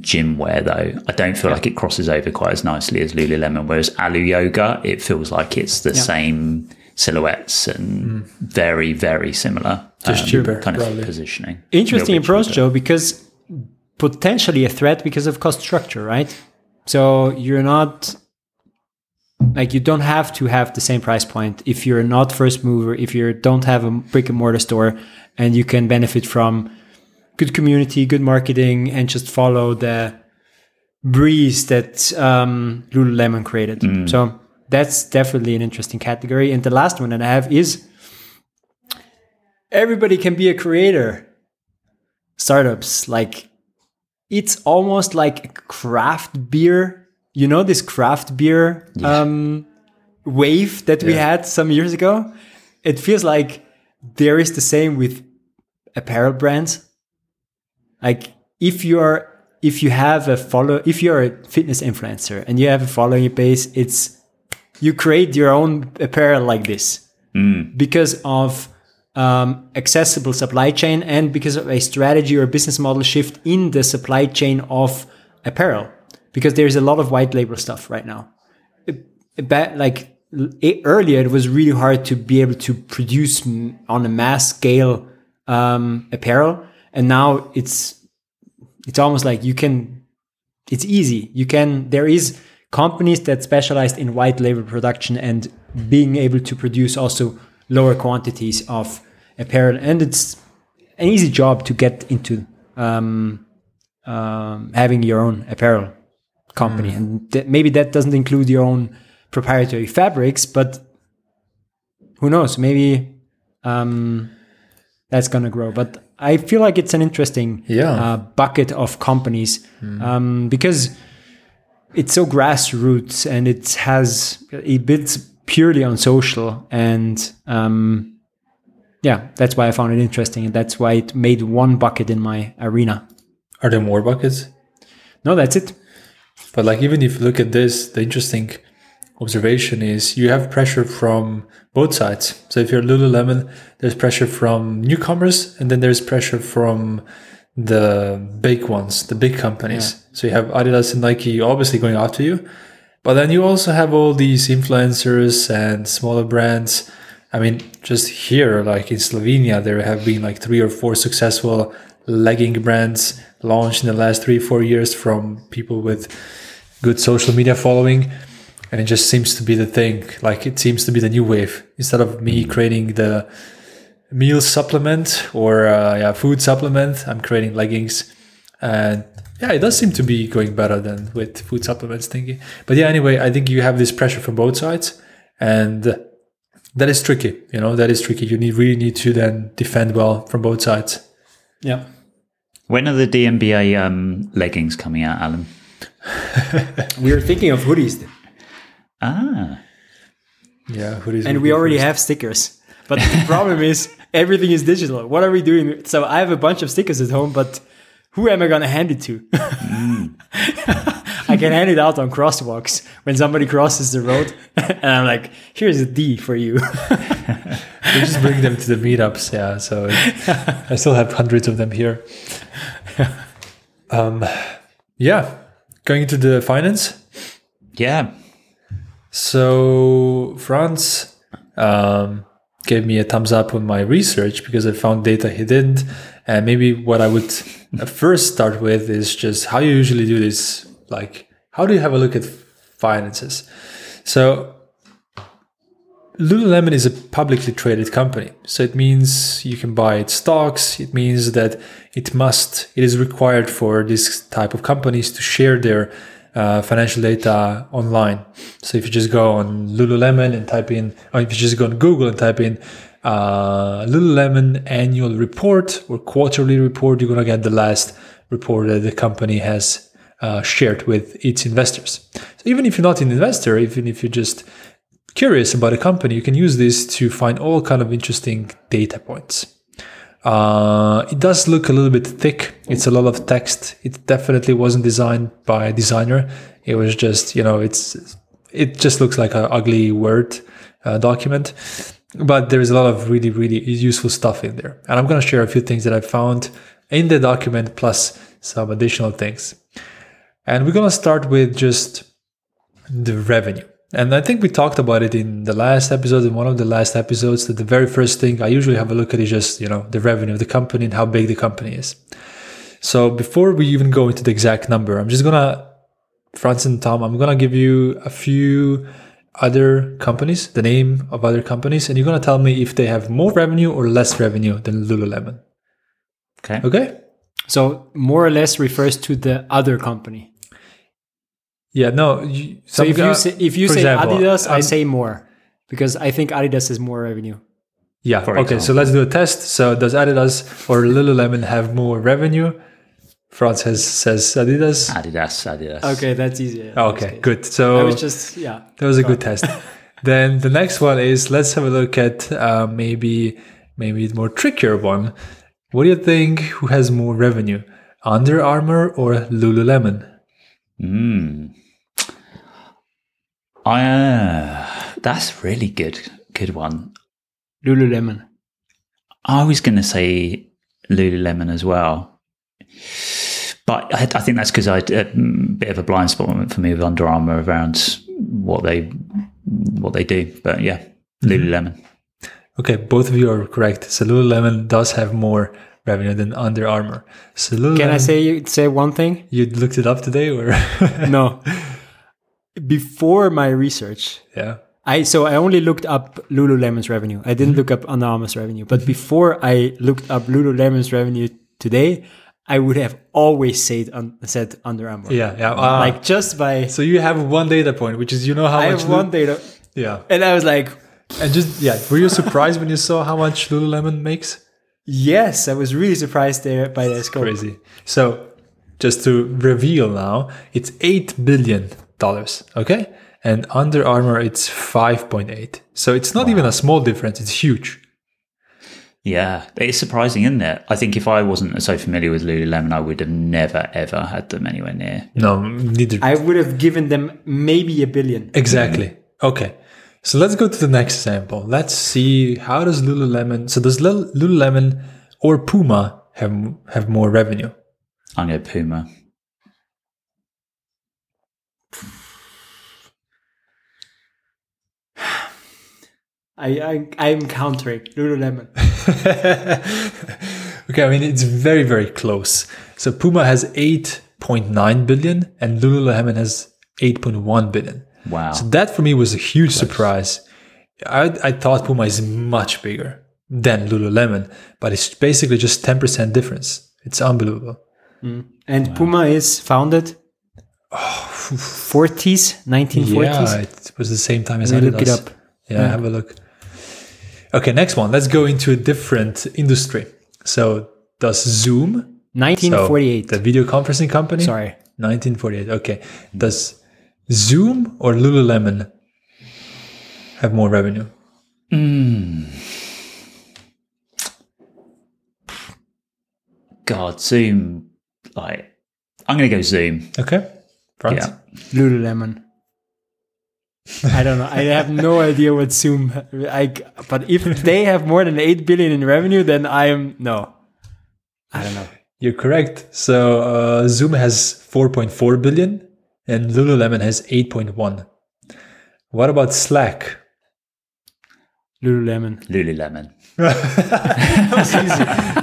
gym wear, though. I don't feel like it crosses over quite as nicely as Lululemon. Whereas Alo Yoga, it feels like it's the same silhouettes and very, very similar. Just um, cheaper, kind of probably. positioning. Interesting approach. Joe, because potentially a threat because of cost structure, right? So you're not like you don't have to have the same price point if you're not first mover, if you don't have a brick and mortar store, and you can benefit from good community, good marketing, and just follow the breeze that um, Lululemon created. So that's definitely an interesting category. And the last one that I have is everybody can be a creator. Startups like it's almost like craft beer. You know this craft beer um, wave that we had some years ago. It feels like there is the same with apparel brands. Like if you are if you have a follow if you're a fitness influencer and you have a following base, it's you create your own apparel like this because of um, accessible supply chain and because of a strategy or business model shift in the supply chain of apparel. Because there's a lot of white label stuff right now. It- it like e- earlier, it was really hard to be able to produce on a mass scale um, apparel, and now it's it's almost like you can it's easy. You can there is companies that specialized in white label production and being able to produce also lower quantities of apparel. And it's an easy job to get into um, um, having your own apparel company. And th- maybe that doesn't include your own proprietary fabrics but who knows? Maybe um, that's gonna grow but i feel like it's an interesting Yeah. uh, bucket of companies um, because it's so grassroots and it has it builds purely on social and um, yeah that's why i found it interesting and that's why it made one bucket in my arena Are there more buckets? no that's it But like even if you look at this, the interesting observation is you have pressure from both sides. So if you're Lululemon, there's pressure from newcomers, and then there's pressure from the big ones, the big companies. So you have Adidas and Nike obviously going after you, but then you also have all these influencers and smaller brands. I mean, just here, like in Slovenia, there have been like three or four successful legging brands launched in the last three, four years from people with good social media following. And it just seems to be the thing. Like it seems to be the new wave. Instead of me creating the meal supplement or uh, yeah, food supplement, I'm creating leggings. And yeah, it does seem to be going better than with food supplements thingy. But yeah, anyway, I think you have this pressure from both sides. And that is tricky. You know, that is tricky. You need really need to then defend well from both sides. yeah When are the d.MBA um, leggings coming out, Alen? we were thinking of hoodies Ah, Yeah, hoodies and we already first. have stickers but the problem is everything is digital what are we doing so i have a bunch of stickers at home but who am i going to hand it to i can hand it out on crosswalks when somebody crosses the road and i'm like here's a d for you We just bring them to the meetups. Yeah, so I still have hundreds of them here. Um, yeah, going into the finance. yeah. So Franz um, gave me a thumbs up on my research because I found data he didn't. And maybe what I would first start with is just how you usually do this. Like, how do you have a look at finances. So Lululemon is a publicly traded company. So it means you can buy its stocks. It means that it must, it is required for this type of companies to share their uh, financial data online. So if you just go on Lululemon and type in, or if you just go on Google and type in uh, Lululemon annual report or quarterly report, you're going to get the last report that the company has uh, shared with its investors. So even if you're not an investor, even if you're just curious about a company, you can use this to find all kind of interesting data points. Uh, it does look a little bit thick. It's a lot of text. It definitely wasn't designed by a designer. It was just, you know, it's it just looks like an ugly Word uh, document. But there is a lot of really, really useful stuff in there. And I'm going to share a few things that I found in the document plus some additional things. And we're going to start with just the revenue. And I think we talked about it in the last episode, in one of the last episodes, that the very first thing I usually have a look at is just, you know, the revenue of the company and how big the company is. So before we even go into the exact number, I'm just gonna, Franz and Tom, I'm gonna give you a few other companies, the name of other companies, and you're gonna tell me if they have more revenue or less revenue than Lululemon. Okay. Okay? So more or less refers to the other company. Yeah, no. You, So if you say, if you say example, Adidas, I say more because I think Adidas has more revenue. Yeah. for okay. So let's do a test. So does Adidas or Lululemon have more revenue? Franz has, says Adidas. Adidas, Adidas. Okay, that's easier. Okay, good. So I was just yeah. that was a good test. then the next one is let's have a look at uh, maybe maybe the more trickier one. What do you think? Who has more revenue, Under Armour or Lululemon? Mm. I, uh, that's really good. Good one. Lululemon. I was going to say Lululemon as well, but I, I think that's because I had a bit of a blind spot moment for me with Under Armour around what they what they do. But yeah, Lululemon. Okay, both of you are correct. So Lululemon does have more revenue than Under Armour. So Lululemon, Can I say say one thing? you looked it up today, or No. Before my research, yeah? I so I only looked up Lululemon's revenue. I didn't look up Under Armour's revenue. But before I looked up Lululemon's revenue today, I would have always said un, said Under Armour. Yeah, yeah. Ah, Like just by so you have one data point, which is you know how I much. have one data, yeah, and I was like, and just yeah. Were you surprised when you saw how much Lululemon makes? yes, I was really surprised there by the scope. Crazy. So just to reveal now, it's eight billion dollars. Okay, and Under Armour it's five point eight. So it's not even a small difference. It's huge. Yeah, it's surprising, isn't it? I think if I wasn't so familiar with Lululemon, I would have never ever had them anywhere near. No, neither. I would have given them maybe a billion. Exactly. Okay. So let's go to the next sample. Let's see how does Lululemon. So does Lululemon or Puma have have more revenue? I'm going Puma. I I I'm countering Lululemon. okay, I mean it's very very close. So Puma has 8.9 billion and Lululemon has 8.1 billion. Wow. So that for me was a huge surprise. I I thought Puma is much bigger than Lululemon, but it's basically just 10% difference. It's unbelievable. Mm. And Puma is founded 40s, 1940s. Yeah, it was the same time as Let me Adidas. look it up. Yeah, have a look. Okay, next one. Let's go into a different industry. So does Zoom, so 1948. the video conferencing company? Sorry. 1948. Okay. Does Zoom or Lululemon have more revenue? Hmm. God, Zoom. Like, I'm going to go Zoom. Okay. Franz? Yeah. Lululemon. I don't know. I have no idea what Zoom. I, but if they have more than 8 billion in revenue, then I am. No. I don't know. You're correct. So uh, Zoom has 4.4 billion and Lululemon has 8.1. What about Slack? Lululemon. Lululemon.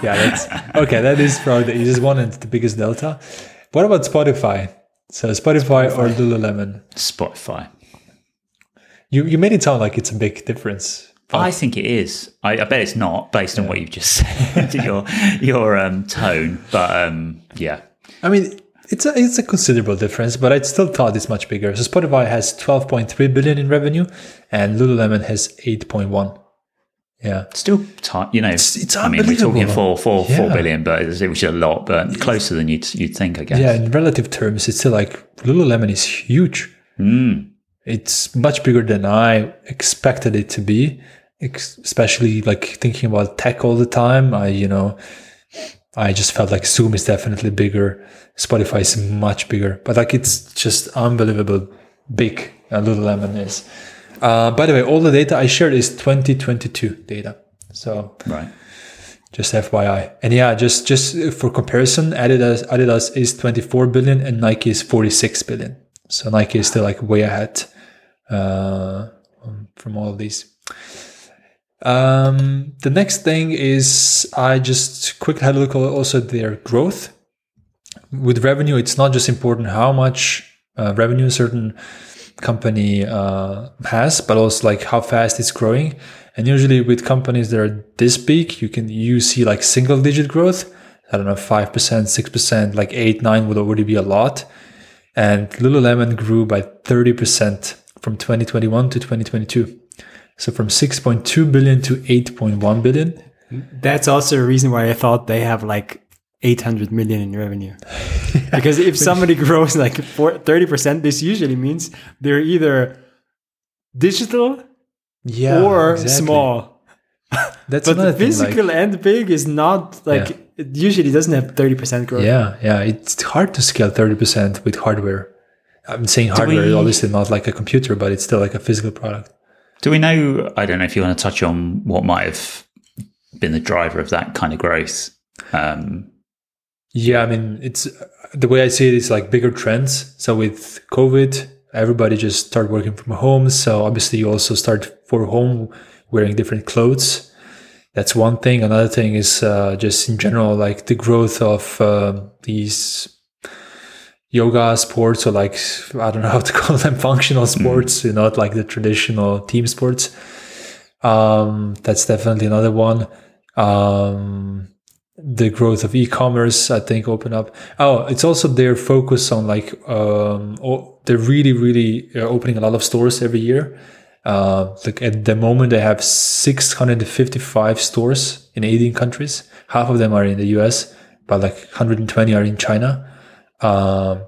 yeah, that's okay. That is probably the easiest one and the biggest delta. What about Spotify? So Spotify, or Lululemon. Spotify. You you made it sound like it's a big difference. I think it is. I, I bet it's not, based on what you've just said, your your um, tone. But um, yeah, I mean, it's a it's a considerable difference, but I still thought it's much bigger. So Spotify has 12.3 billion in revenue, and Lululemon has 8.1. Yeah, still ti You know, it's I mean, we're talking four, four, four Yeah. billion, but it's, which is a lot, but closer than you'd you'd think, I guess. yeah. In relative terms, it's still like Lululemon is huge. Mm. It's much bigger than I expected it to be, especially like thinking about tech all the time. I you know, I just felt like Zoom is definitely bigger. Spotify is much bigger, but like it's just unbelievable big. Uh, Lululemon is. Uh, by the way, all the data I shared is 2022 data. So Right. just FYI. And yeah, just just for comparison, Adidas Adidas is 24 billion and Nike is 46 billion. So Nike is still like way ahead uh, um, from all of these. Um, the next thing is I just quickly had a look at also their growth. With revenue, it's not just important how much uh, revenue a certain company uh, has, but also like how fast it's growing. And usually with companies that are this big, you can you see like single digit growth. I don't know, five percent, six percent, like eight, nine would already be a lot. And Lululemon grew by thirty percent from 2021 to 2022. So from 6.2 billion to 8.1 billion. That's also a reason why I thought they have like 800 million in revenue. because if somebody grows like 30%, this usually means they're either digital Yeah, or exactly. small. That's But the thing, like- physical and big is not like Yeah. it usually doesn't have 30% growth. Yeah, yeah. It's hard to scale 30% with hardware. I'm saying hardware, we- obviously not like a computer, but it's still like a physical product. Do we know? I don't know if you want to touch on what might have been the driver of that kind of growth. Um, Yeah, I mean, it's the way I see it is like bigger trends. So with COVID, everybody just started working from home. So obviously, you also start for home wearing different clothes. That's one thing. Another thing is uh, just in general, like the growth of uh, these yoga sports or like I don't know how to call them functional sports, you know, not like the traditional team sports. Um, that's definitely another one. Um, the growth of e-commerce, I think, open up. Oh, it's also their focus on like um, oh, they're really, really uh, opening a lot of stores every year. Uh, like at the moment, they have 655 stores in 18 countries. Half of them are in the US, but like 120 are in China. Um,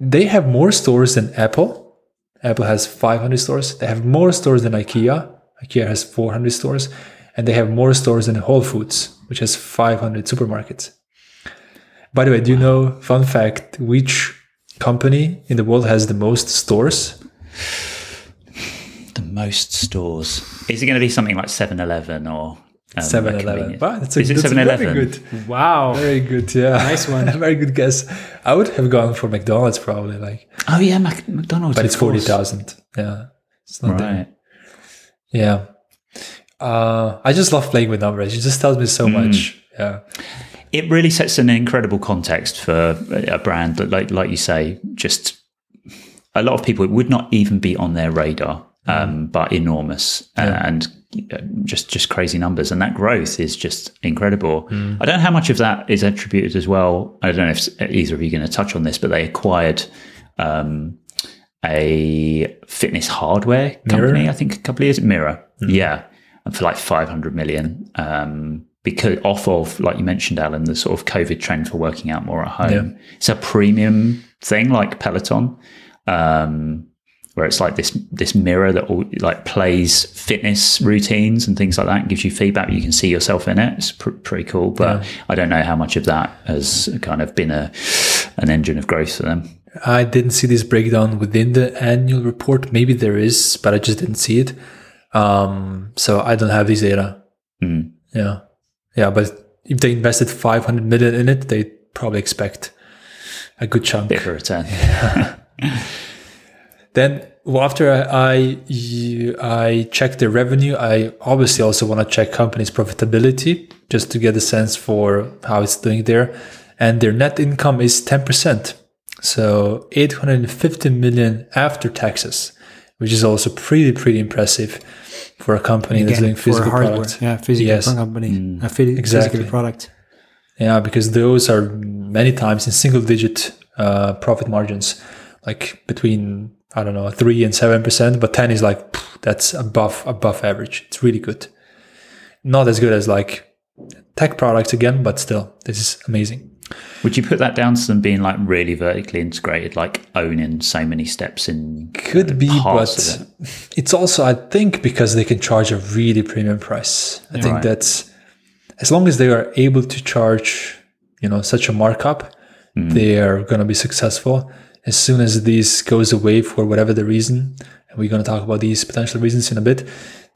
they have more stores than Apple. Apple has 500 stores. They have more stores than IKEA. IKEA has 400 stores. And they have more stores than Whole Foods, which has 500 supermarkets. By the way, do you know, fun fact, which company in the world has the most stores? the most stores. Is it going to be something like 7-Eleven or um, 7 a Eleven. Wow, that's a, Is it that's a 7-Eleven? very good. Wow. Very good, yeah. Nice one. very good guess. I would have gone for McDonald's probably, like, Oh yeah, Mac- McDonald's. but it's course. 40,000. Yeah. It's not there. Right. Yeah. Uh, I just love playing with numbers. It just tells me so much. Yeah. It really sets an incredible context for a brand that, like, like you say, just a lot of people it would not even be on their radar, um, but enormous uh, and uh, just just crazy numbers, and that growth is just incredible. I don't know how much of that is attributed as well. I don't know if either of you are going to touch on this, but they acquired. Um, a fitness hardware company, Mirror? I think a couple of years. Mirror, yeah, and for like five hundred million. Um, because off of like you mentioned, Alen, the sort of COVID trend for working out more at home. It's a premium thing like Peloton, um, where it's like this this mirror that all, like plays fitness routines and things like that, and gives you feedback. You can see yourself in it. It's pr- pretty cool, but I don't know how much of that has kind of been a an engine of growth for them. I didn't see this breakdown within the annual report. Maybe there is, but I just didn't see it. Um, so I don't have these data. Mm. Yeah. Yeah. But if they invested 500 million in it, they probably expect a good chunk. Bit of return. Then well, after I, I I check the revenue, I obviously also want to check company's profitability just to get a sense for how it's doing there. And their net income is 10%. So 850 million after taxes, which is also pretty, pretty impressive for a company that's doing for physical hardware. products. Yeah, physical Yes. company. A phy- Exactly. physical product. Yeah, because those are many times in single digit uh, profit margins, like between I don't know three and seven percent, but ten is like pff, that's above above average. It's really good. Not as good as like tech products again, but still, this is amazing. Would you put that down to them being like really vertically integrated, like owning so many steps in? Could be, uh, but of it's also I think because they can charge a really premium price. I think Right. that's as long as they are able to charge, you know, such a markup, hmm. they are going to be successful. As soon as this goes away for whatever the reason, and we're going to talk about these potential reasons in a bit,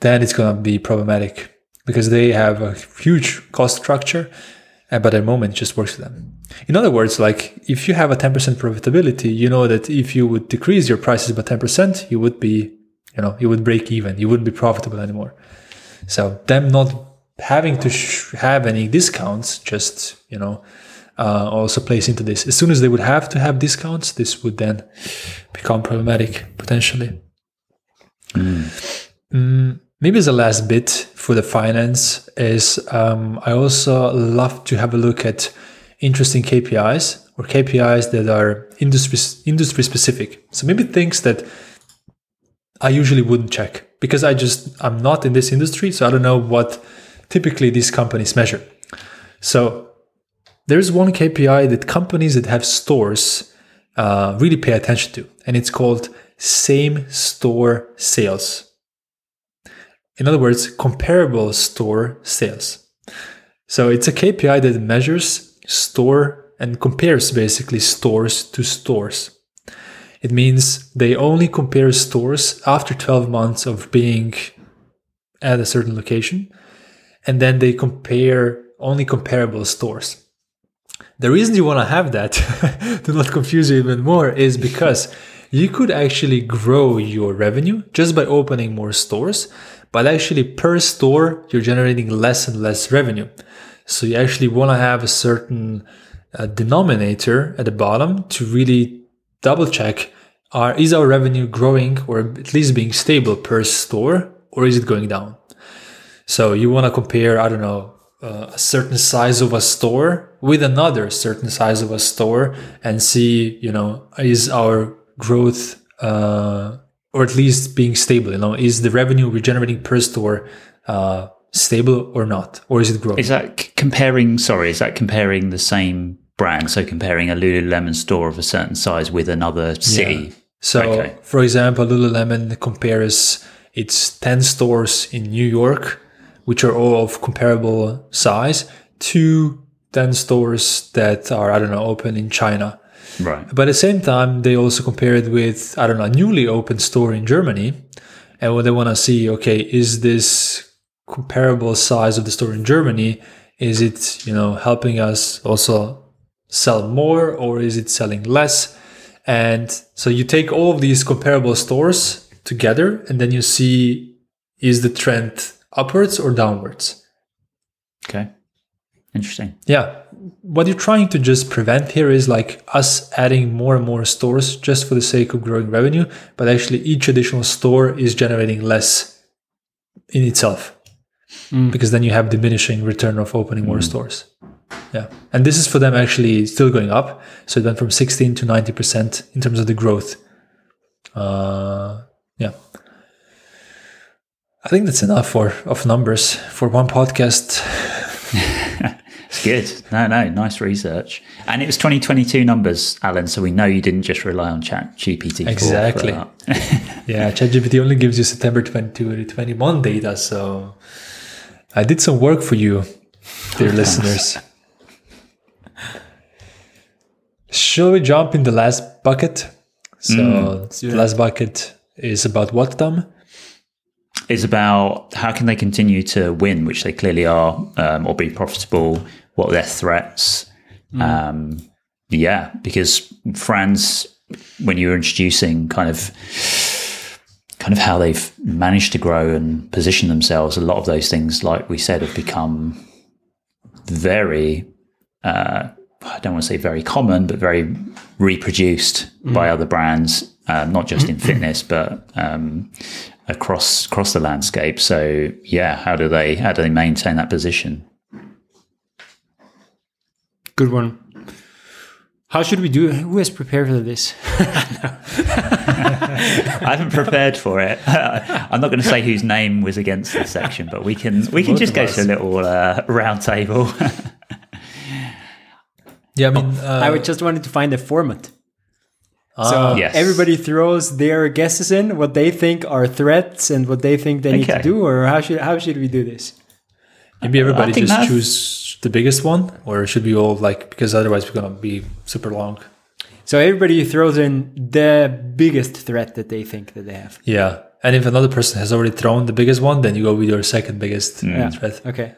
then it's going to be problematic because they have a huge cost structure, but at the moment it just works for them. In other words, like if you have a 10% profitability, you know that if you would decrease your prices by 10%, you would be, you know, you would break even. You wouldn't be profitable anymore. So them not having to sh- have any discounts just, you know, uh, also plays into this. As soon as they would have to have discounts, this would then become problematic potentially. Mm, maybe as a last bit for the finance is um, I also love to have a look at interesting KPIs or KPIs that are industry industry specific. So maybe things that I usually wouldn't check because I just I'm not in this industry, so I don't know what typically these companies measure. So there's one KPI that companies that have stores uh, really pay attention to, and it's called same store sales. In other words, comparable store sales. So it's a KPI that measures store and compares basically stores to stores. It means they only compare stores after 12 months of being at a certain location, and then they compare only comparable stores. The reason you want to have that, to not confuse you even more, is because you could actually grow your revenue just by opening more stores, but actually per store, you're generating less and less revenue. So you actually want to have a certain uh, denominator at the bottom to really double check are, is our revenue growing or at least being stable per store or is it going down? So you want to compare, I don't know, uh, a certain size of a store with another certain size of a store and see, you know, is our growth uh, or at least being stable? You know, is the revenue we're generating per store uh, stable or not, or is it growing? Is that c- comparing? Sorry, is that comparing the same brand? So comparing a Lululemon store of a certain size with another city. Yeah. So, Okay. for example, Lululemon compares its 10 stores in New York, which are all of comparable size, to 10 stores that are, I don't know, open in China. Right. But at the same time, they also compare it with, I don't know, a newly opened store in Germany. And what they want to see, okay, is this comparable size of the store in Germany? Is it, you know, helping us also sell more or is it selling less? And so you take all of these comparable stores together and then you see is the trend upwards or downwards? Okay. Interesting. Yeah. What you're trying to just prevent here is like us adding more and more stores just for the sake of growing revenue, but actually each additional store is generating less in itself. Because then you have diminishing return of opening more stores. Yeah. And this is for them actually still going up. So it went from 16 to 90% in terms of the growth. Uh, yeah. I think that's enough for of numbers for one podcast. It's good. No, no, nice research. And it was 2022 numbers, Alen. So we know you didn't just rely on Chat GPT. Exactly. Yeah, ChatGPT only gives you September 22 to 21 data. So I did some work for you, dear listeners. Shall we jump in the last bucket? So do the last bucket is about what, Tom? Is about how can they continue to win, which they clearly are, um, or be profitable. What are their threats? Um, yeah, because Franz, when you were introducing kind of kind of how they've managed to grow and position themselves, a lot of those things, like we said, have become very uh, I don't want to say very common, but very reproduced by other brands, uh, not just in fitness, but um, across across the landscape. So yeah, how do they how do they maintain that position? Good one. How should we do? Who has prepared for this? I haven't prepared for it. I'm not going to say whose name was against this section, but we can we can just go to a little uh, round table. Yeah, I mean, uh, I would just wanted to find a format. Ah, So Yes. everybody throws their guesses in, what they think are threats and what they think they need to do, or how should how should we do this? maybe everybody just that's- choose the biggest one, or should we all like because otherwise we're gonna be super long. So everybody throws in the biggest threat that they think that they have. Yeah, and if another person has already thrown the biggest one, then you go with your second biggest Yeah. threat. Okay.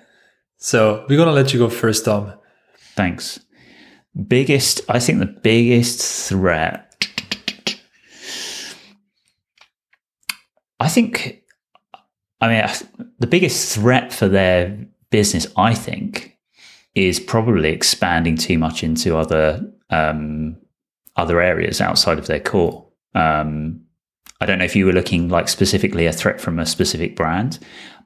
So we're gonna let you go first, Tom. Thanks. Biggest, I think the biggest threat. I think, I mean, the biggest threat for their business, I think, is probably expanding too much into other um, other areas outside of their core. Um, I don't know if you were looking like specifically a threat from a specific brand,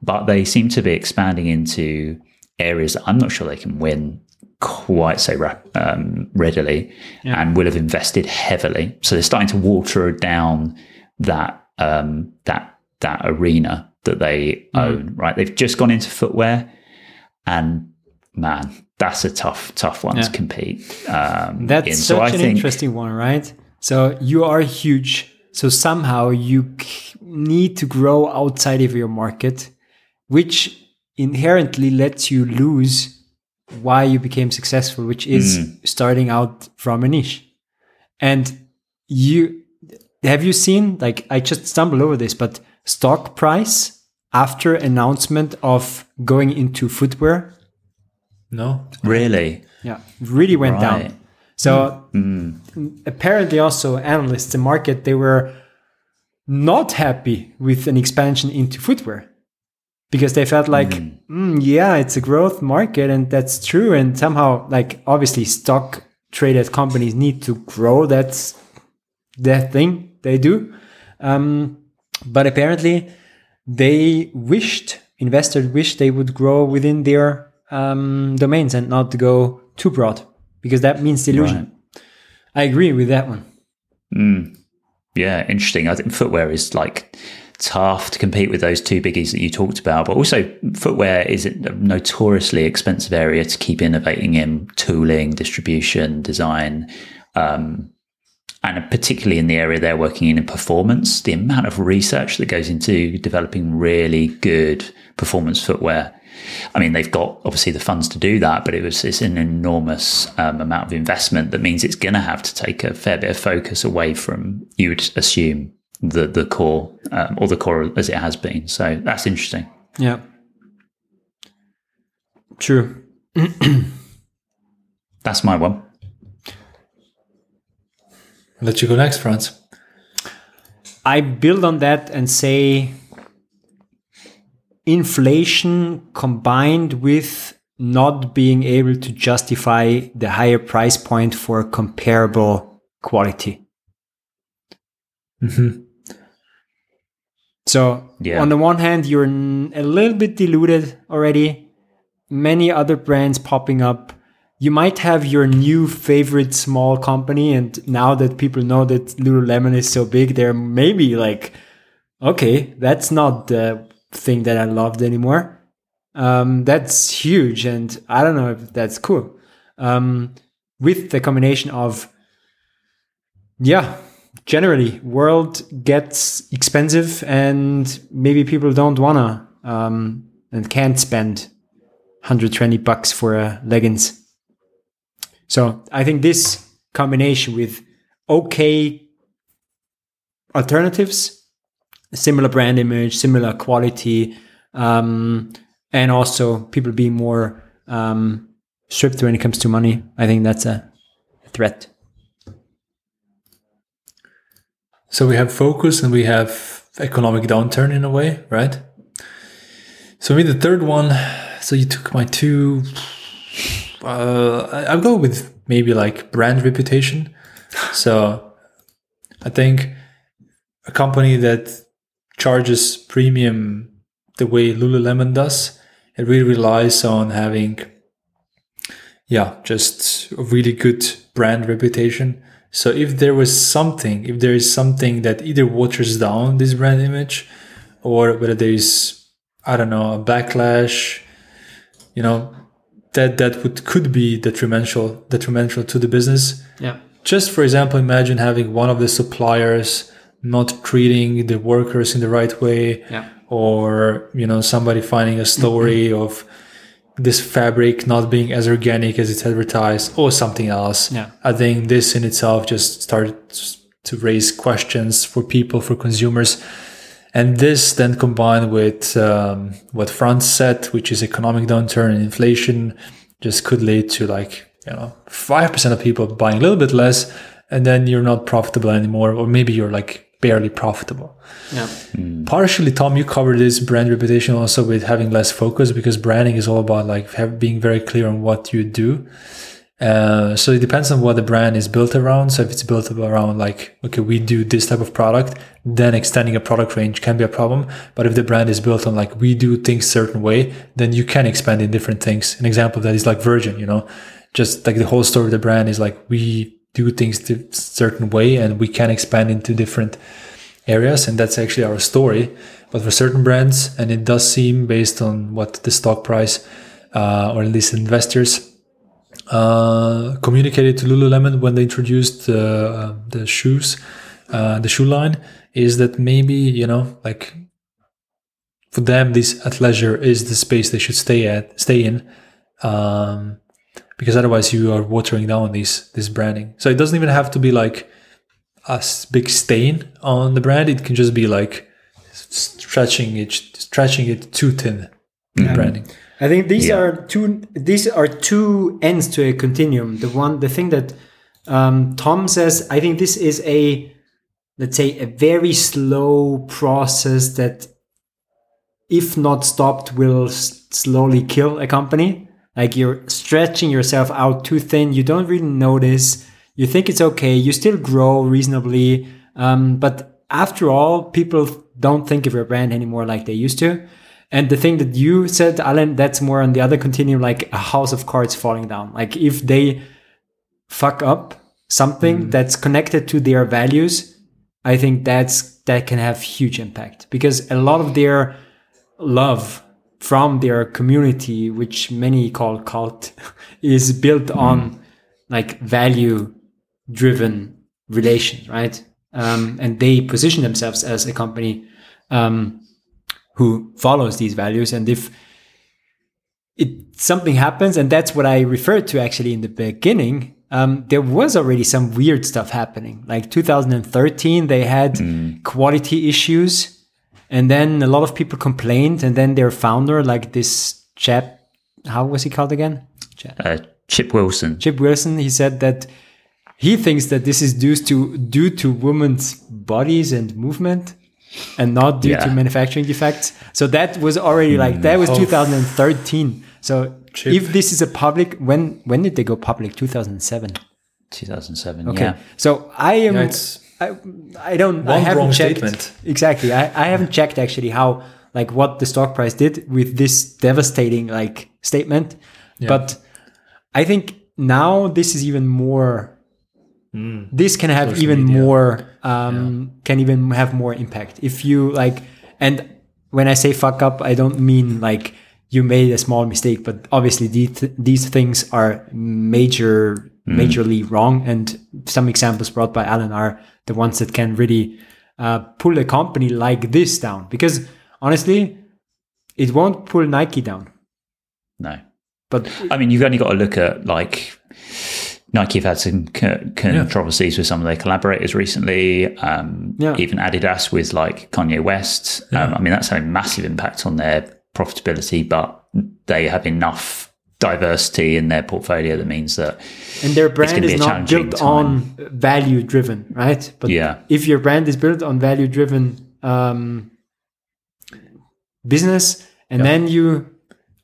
but they seem to be expanding into areas that I'm not sure they can win quite so rap- um, readily and will have invested heavily. So they're starting to water down that um, that that arena that they own. Right, they've just gone into footwear, and man, that's a tough tough one Yeah. to compete. Um, That's in. such so I an think interesting one, right? So you are huge. So somehow you need to grow outside of your market, which inherently lets you lose why you became successful, which is starting out from a niche. And you have you seen like I just stumbled over this, but stock price after announcement of going into footwear, No, really? Yeah, really went Right. down. So apparently also analysts the market they were not happy with an expansion into footwear because they felt like "Mm, yeah it's a growth market and that's true. And somehow like obviously stock traded companies need to grow. That's the thing they do. Um, but apparently they wished investors wished they would grow within their um, domains and not go too broad because that means delusion. I agree with that one. Yeah, interesting. I think footwear is like tough to compete with those two biggies that you talked about, but also footwear is a notoriously expensive area to keep innovating in. Tooling, distribution, design. Um, and particularly in the area they're working in in performance, the amount of research that goes into developing really good performance footwear. I mean, they've got obviously the funds to do that, but it was it's an enormous um, amount of investment that means it's going to have to take a fair bit of focus away from you would assume the the core um, or the core as it has been. So that's interesting. yeah true That's my one. I'll let you go next, Franz. I build on that and say inflation combined with not being able to justify the higher price point for comparable quality. Mm-hmm. So, Yeah. on the one hand, you're a little bit diluted already. Many other brands popping up. You might have your new favorite small company, and now that people know that Lululemon is so big, they're maybe like, okay, that's not the thing that I loved anymore. Um, that's huge, and I don't know if that's cool. Um, with the combination of, yeah, generally, world gets expensive, and maybe people don't wanna um, and can't spend 120 bucks for a leggings. So I think this combination with okay alternatives, similar brand image, similar quality, um, and also people being more um, stripped when it comes to money. I think that's a threat. So we have focus and we have economic downturn in a way, right? So maybe the third one. So you took my two. Uh, I'll go with maybe like brand reputation. So I think a company that charges premium the way Lululemon does, it really relies on having, yeah, just a really good brand reputation. So if there was something, if there is something that either waters down this brand image, or whether there is, I don't know, a backlash, you know, that that would could be detrimental detrimental to the business. Yeah. Just for example, imagine having one of the suppliers not treating the workers in the right way, Yeah. or you know somebody finding a story mm-hmm. of this fabric not being as organic as it's advertised, or something else. Yeah. I think this in itself just started to raise questions for people, for consumers. And this then combined with um, what Franz said, which is economic downturn and inflation, just could lead to like, you know, 5% of people buying a little bit less, and then you're not profitable anymore, or maybe you're like barely profitable. Yeah. Partially, Tom, you covered this brand reputation also with having less focus because branding is all about like have, being very clear on what you do. Uh, so it depends on what the brand is built around. So if it's built around like, okay, we do this type of product, then extending a product range can be a problem. But if the brand is built on like, we do things certain way, then you can expand in different things. An example of that is like Virgin, you know, just like the whole story of the brand is like, we do things the certain way and we can expand into different areas. And that's actually our story. But for certain brands, and it does seem based on what the stock price, uh, or at least investors uh, communicated to Lululemon when they introduced uh, the shoes, uh, the shoe line, is that maybe you know, like for them, this athleisure is the space they should stay at, stay in, um, because otherwise you are watering down this this branding. So it doesn't even have to be like a big stain on the brand. It can just be like stretching it, stretching it too thin. The branding. I think these Yeah. are two. These are two ends to a continuum. The one, the thing that um, Tom says, I think this is a, let's say, a very slow process that, if not stopped, will s- slowly kill a company. Like you're stretching yourself out too thin. You don't really notice. You think it's okay. You still grow reasonably, um, but after all, people don't think of your brand anymore like they used to. And the thing that you said, Alen, that's more on the other continuum, like a house of cards falling down. Like if they fuck up something that's connected to their values, I think that's that can have huge impact because a lot of their love from their community, which many call cult, is built on like value driven relations, right? Um, and they position themselves as a company um, who follows these values. And if it something happens, and that's what I referred to actually in the beginning, um, there was already some weird stuff happening. Like 2013, they had quality issues, and then a lot of people complained, and then their founder, like this chap, how was he called again? Uh, Chip Wilson. Chip Wilson, he said that he thinks that this is due to due to women's bodies and movement and not due to manufacturing defects. So that was already like that was mm. Oh. 2013. So if this is a public when when did they go public? 2007. 2007. Okay. Yeah. So I am Yeah, I, I don't I One haven't wrong checked statement. exactly. I, I haven't checked actually how like what the stock price did with this devastating like statement. But I think now this is even more this can have Social even media. more um can even have more impact. If you like and when i say fuck up i don't mean like you made a small mistake but obviously these, these things are major majorly wrong. And some examples brought by alen are the ones that can really uh, pull a company like this down. Because honestly it won't pull nike down. No. but I mean, you've only got to look at like Nike have had some co- controversies with some of their collaborators recently. Um, Yeah. Even Adidas with like Kanye West. Um, I mean, that's having a massive impact on their profitability, but they have enough diversity in their portfolio that means that and their brand is a not built on value driven right but Yeah. if your brand is built on value driven um, business and then you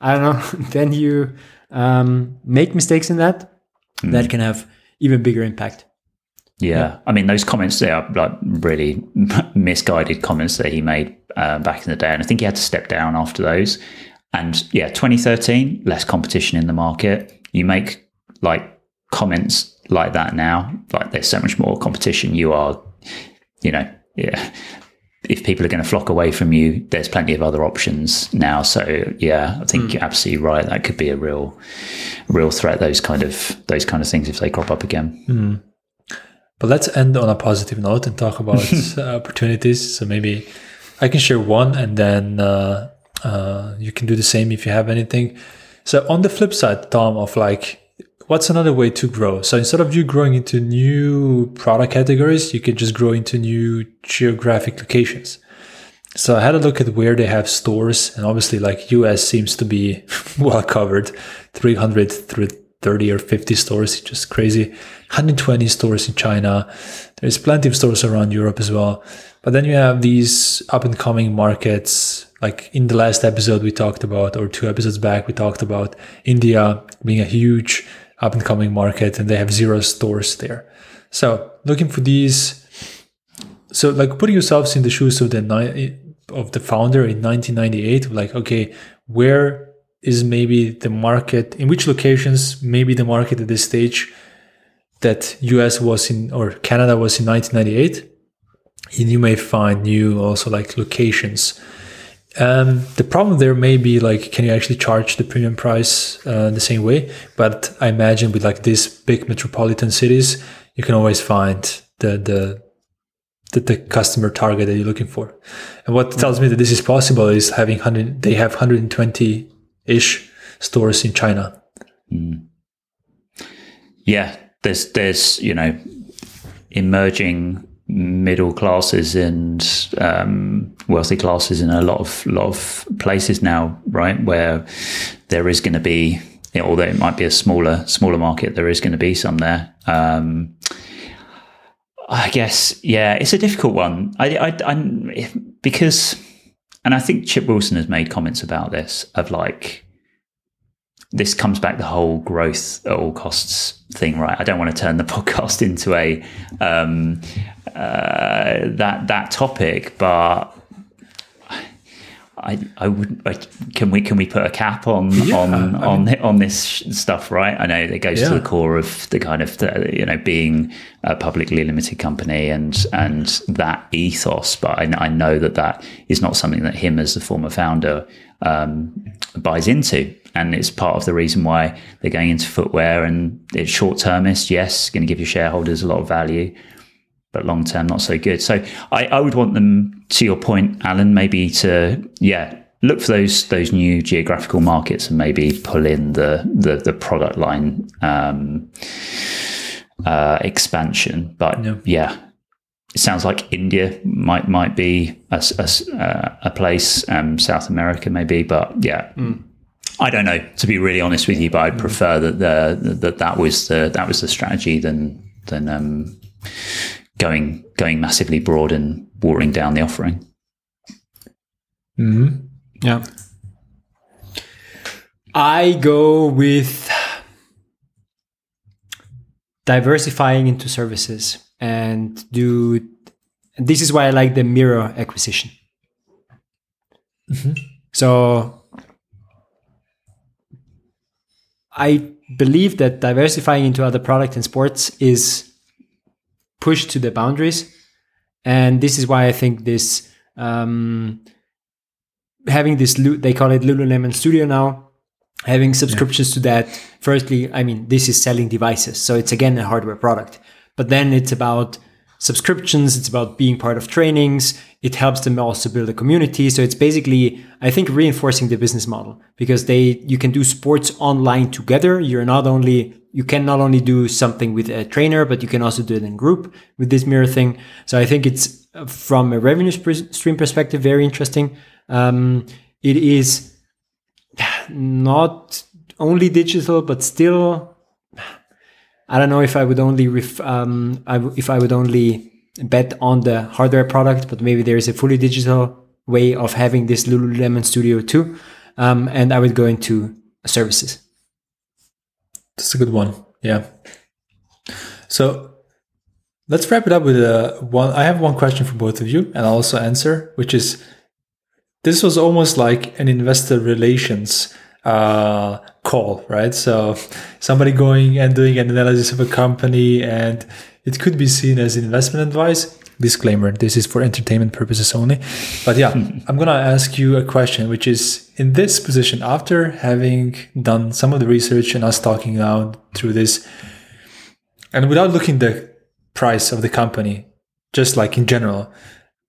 i don't know then you um, make mistakes in that that can have even bigger impact. Yeah. I mean, those comments they are like really misguided comments that he made uh, back in the day, and I think he had to step down after those. And yeah, 2013, less competition in the market. You make like comments like that now, like there's so much more competition. You are, you know, yeah. If people are going to flock away from you, there's plenty of other options now. So yeah, I think you're absolutely right. That could be a real, real threat. Those kind of those kind of things if they crop up again. But let's end on a positive note and talk about uh, opportunities. So maybe I can share one, and then uh, uh, you can do the same if you have anything. So on the flip side, Tom, of like, what's another way to grow? So instead of you growing into new product categories, you can just grow into new geographic locations. So I had a look at where they have stores, and obviously, like US seems to be well covered, 300 through 30 or 50 stores, just crazy. 120 stores in China. There's plenty of stores around Europe as well. But then you have these up and coming markets. Like in the last episode we talked about, or two episodes back, we talked about India being a huge up and coming market, and they have zero stores there. So looking for these. So like putting yourselves in the shoes of the ni- of the founder in 1998, like okay, where is maybe the market in which locations maybe the market at this stage that US was in or Canada was in 1998 and you may find new also like locations um, the problem there may be like can you actually charge the premium price uh, the same way? But I imagine with like these big metropolitan cities you can always find the the the, the customer target that you're looking for. And what tells me that this is possible is having 100 they have 120 ish stores in China. Yeah, there's there's you know emerging middle classes and um, wealthy classes in a lot of lot of places now, right? Where there is going to be, you know, although it might be a smaller smaller market, there is going to be some there. Um, I guess, yeah, it's a difficult one. I, I, I, because, and I think Chip Wilson has made comments about this of like, this comes back the whole growth at all costs thing, right? I don't want to turn the podcast into a um, uh, that that topic, but I I would I, can we can we put a cap on Yeah, on I on on this stuff, right? I know it goes to the core of the kind of the, you know being a publicly limited company and and that ethos, but I, I know that that is not something that him as the former founder um, buys into. And it's part of the reason why they're going into footwear and it's short termist, yes, going to give your shareholders a lot of value, but long term, not so good. So I, I would want them, to your point, Alen, maybe to, yeah, look for those those new geographical markets and maybe pull in the the, the product line um, uh, expansion. But Yeah. yeah, it sounds like India might might be a, a uh, a place, um, South America maybe, but yeah. I don't know, to be really honest with you, but I'd prefer that the, that that was the that was the strategy than than um, going going massively broad and watering down the offering. Mm-hmm. Yeah. I go with diversifying into services and do this is why I like the mirror acquisition. So I believe that diversifying into other product and sports is pushed to the boundaries. And this is why I think this um, having this they call it Lululemon Studio now, having subscriptions to that. Firstly, I mean this is selling devices, so it's again a hardware product. But then it's about subscriptions. It's about being part of trainings. It helps them also build a community. So it's basically, I think, reinforcing the business model because they you can do sports online together. You're not only you can not only do something with a trainer, but you can also do it in group with this mirror thing. So I think it's uh, from a revenue stream perspective very interesting. Um, it is not only digital, but still I don't know if I would only ref, um, I w- if I would only bet on the hardware product, but maybe there is a fully digital way of having this Lululemon Studio too, um, and I would go into services. That's a good one. Yeah. So let's wrap it up with a one. I have one question for both of you, and I'll also answer, which is this was almost like an investor relations uh, call, right? So somebody going and doing an analysis of a company, and it could be seen as investment advice. Disclaimer: This is for entertainment purposes only. But yeah, I'm gonna ask you a question, which is in this position after having done some of the research and us talking now through this, and without looking the price of the company, just like in general,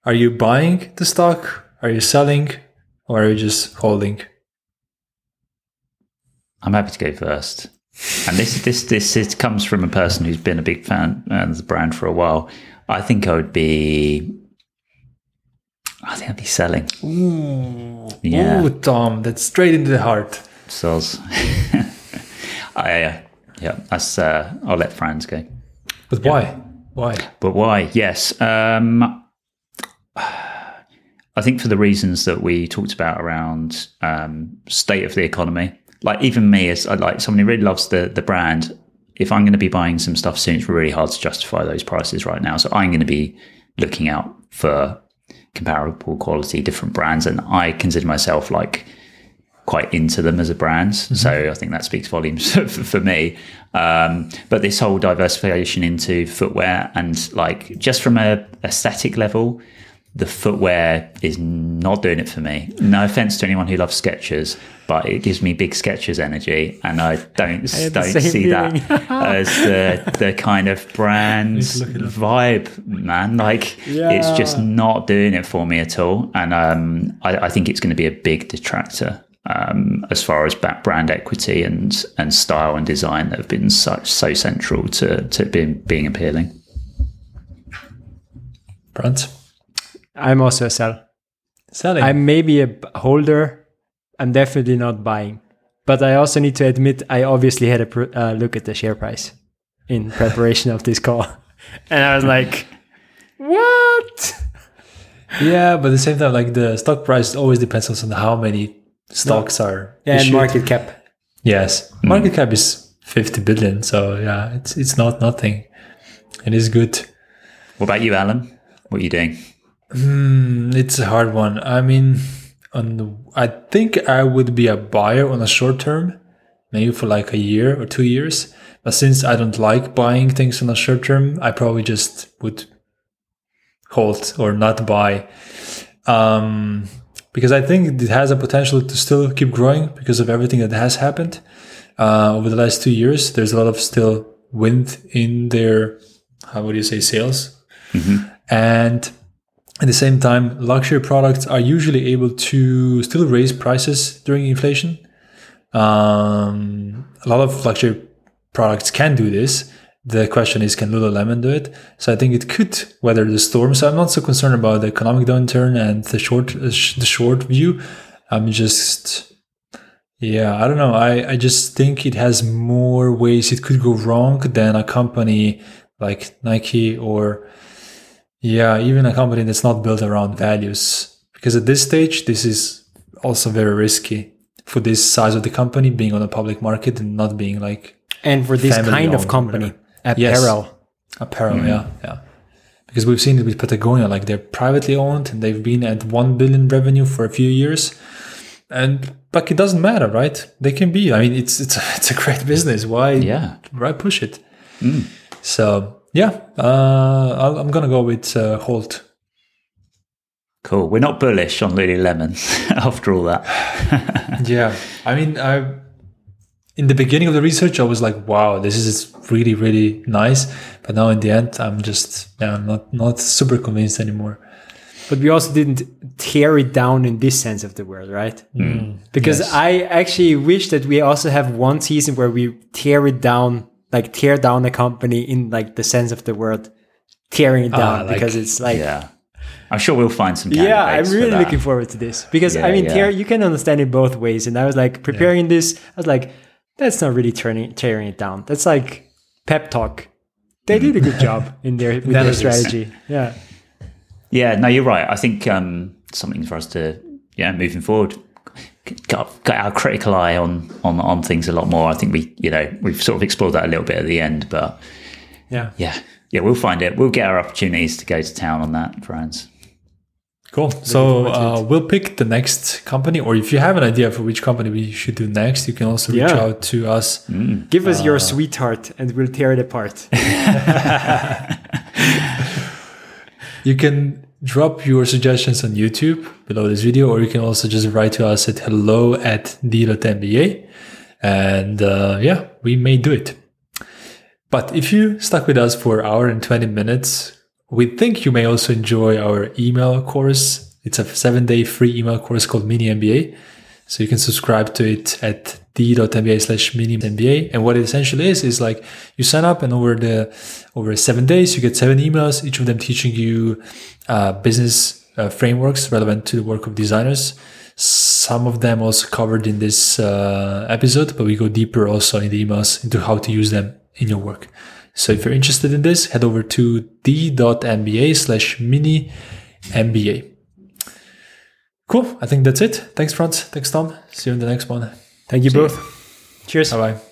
are you buying the stock? Are you selling? Or are you just holding? I'm happy to go first. And this this this, comes from a person who's been a big fan of the brand for a while. I think I would be. I think I'd be selling. Ooh, Yeah. Ooh, Tom, that's straight into the heart. Soz. I uh, yeah. That's uh, I'll let Franz go. But why? Why? But why? Yes. Um, I think for the reasons that we talked about around um, state of the economy. Like even me, as I like someone who really loves the the brand. If I'm going to be buying some stuff soon, it's really hard to justify those prices right now. So I'm going to be looking out for comparable quality, different brands, and I consider myself like quite into them as a brand. So I think that speaks volumes for, for me. Um, but this whole diversification into footwear and like just from a aesthetic level, the footwear is not doing it for me. No offense to anyone who loves Skechers, but it gives me big Skechers energy, and I don't had the don't same see that as the the kind of brand vibe, man. Like it's just not doing it for me at all, and um, I, I think it's going to be a big detractor um, as far as back brand equity and and style and design that have been such so central to to being being appealing. Brant? I'm also a sell. Selling. I'm maybe a holder. I'm definitely not buying. But I also need to admit, I obviously had a pr- uh, look at the share price in preparation of this call. And I was like, what? yeah, but at the same time, like the stock price always depends on how many stocks are. Yeah, and market cap. Yes, market cap is 50 billion. So yeah, it's it's not nothing. It is good. What about you, Alen? What are you doing? Mm, it's a hard one. I mean, on the, I think I would be a buyer on a short term, maybe for like a year or two years. But since I don't like buying things on a short term, I probably just would hold or not buy. Um, because I think it has a potential to still keep growing because of everything that has happened uh, over the last two years. There's a lot of still wind in their, how would you say, sales. And at the same time, luxury products are usually able to still raise prices during inflation. Um, a lot of luxury products can do this. The question is, can Lululemon do it? So I think it could weather the storm. So I'm not so concerned about the economic downturn and the short, uh, the short view. I'm just, yeah, I don't know. I, I just think it has more ways it could go wrong than a company like Nike or yeah, even a company that's not built around values. Because at this stage, this is also very risky for this size of the company being on a public market and not being like And for this kind of company, whatever. Yes. apparel. apparel. Mm-hmm. Yeah, yeah. Because we've seen it with Patagonia, like they're privately owned and they've been at 1 billion revenue for a few years. And like it doesn't matter, right? They can be. I mean, it's it's it's a great business. Why? Yeah. Why push it? Mm. So yeah, uh, I'll, I'm gonna go with uh, Holt. Cool. We're not bullish on Lululemon after all that. Yeah, I mean, I in the beginning of the research, I was like, "Wow, this is really, really nice." But now, in the end, I'm just, yeah, I'm not not super convinced anymore. But we also didn't tear it down in this sense of the word, right? Because Yes. I actually wish that we also have one season where we tear it down, like tear down a company in like the sense of the word, tearing it down. like- because it's like, Yeah. I'm sure we'll find some yeah, I'm really looking forward to this because I mean, yeah. tear you can understand it both ways. And I was like preparing this, I was like, that's not really turning tearing it down. That's like pep talk. They did a good job in their with their strategy. Yeah. Yeah, no, you're right. I think um, something for us to, yeah, moving forward. Got got our critical eye on on on things a lot more. I think we you know we've sort of explored that a little bit at the end, but Yeah. yeah, yeah, we'll find it. We'll get our opportunities to go to town on that, Franz. Cool. So uh, we'll pick the next company, or if you have an idea for which company we should do next, you can also reach Yeah. out to us. Give us your sweetheart and we'll tear it apart. You can drop your suggestions on YouTube below this video, or you can also just write to us at hello at d.mba. And uh, yeah, we may do it. But if you stuck with us for an hour and 20 minutes, we think you may also enjoy our email course. It's a seven day free email course called Mini MBA. So you can subscribe to it at d.mba slash mini MBA. And what it essentially is, is like you sign up and over the, over seven days, you get seven emails, each of them teaching you uh, business uh, frameworks relevant to the work of designers. Some of them also covered in this uh, episode, but we go deeper also in the emails into how to use them in your work. So if you're interested in this, head over to d.mba slash mini MBA. Cool. I think that's it. Thanks, Franz. Thanks, Tom. See you in the next one. Thank you both. Cheers. Bye bye.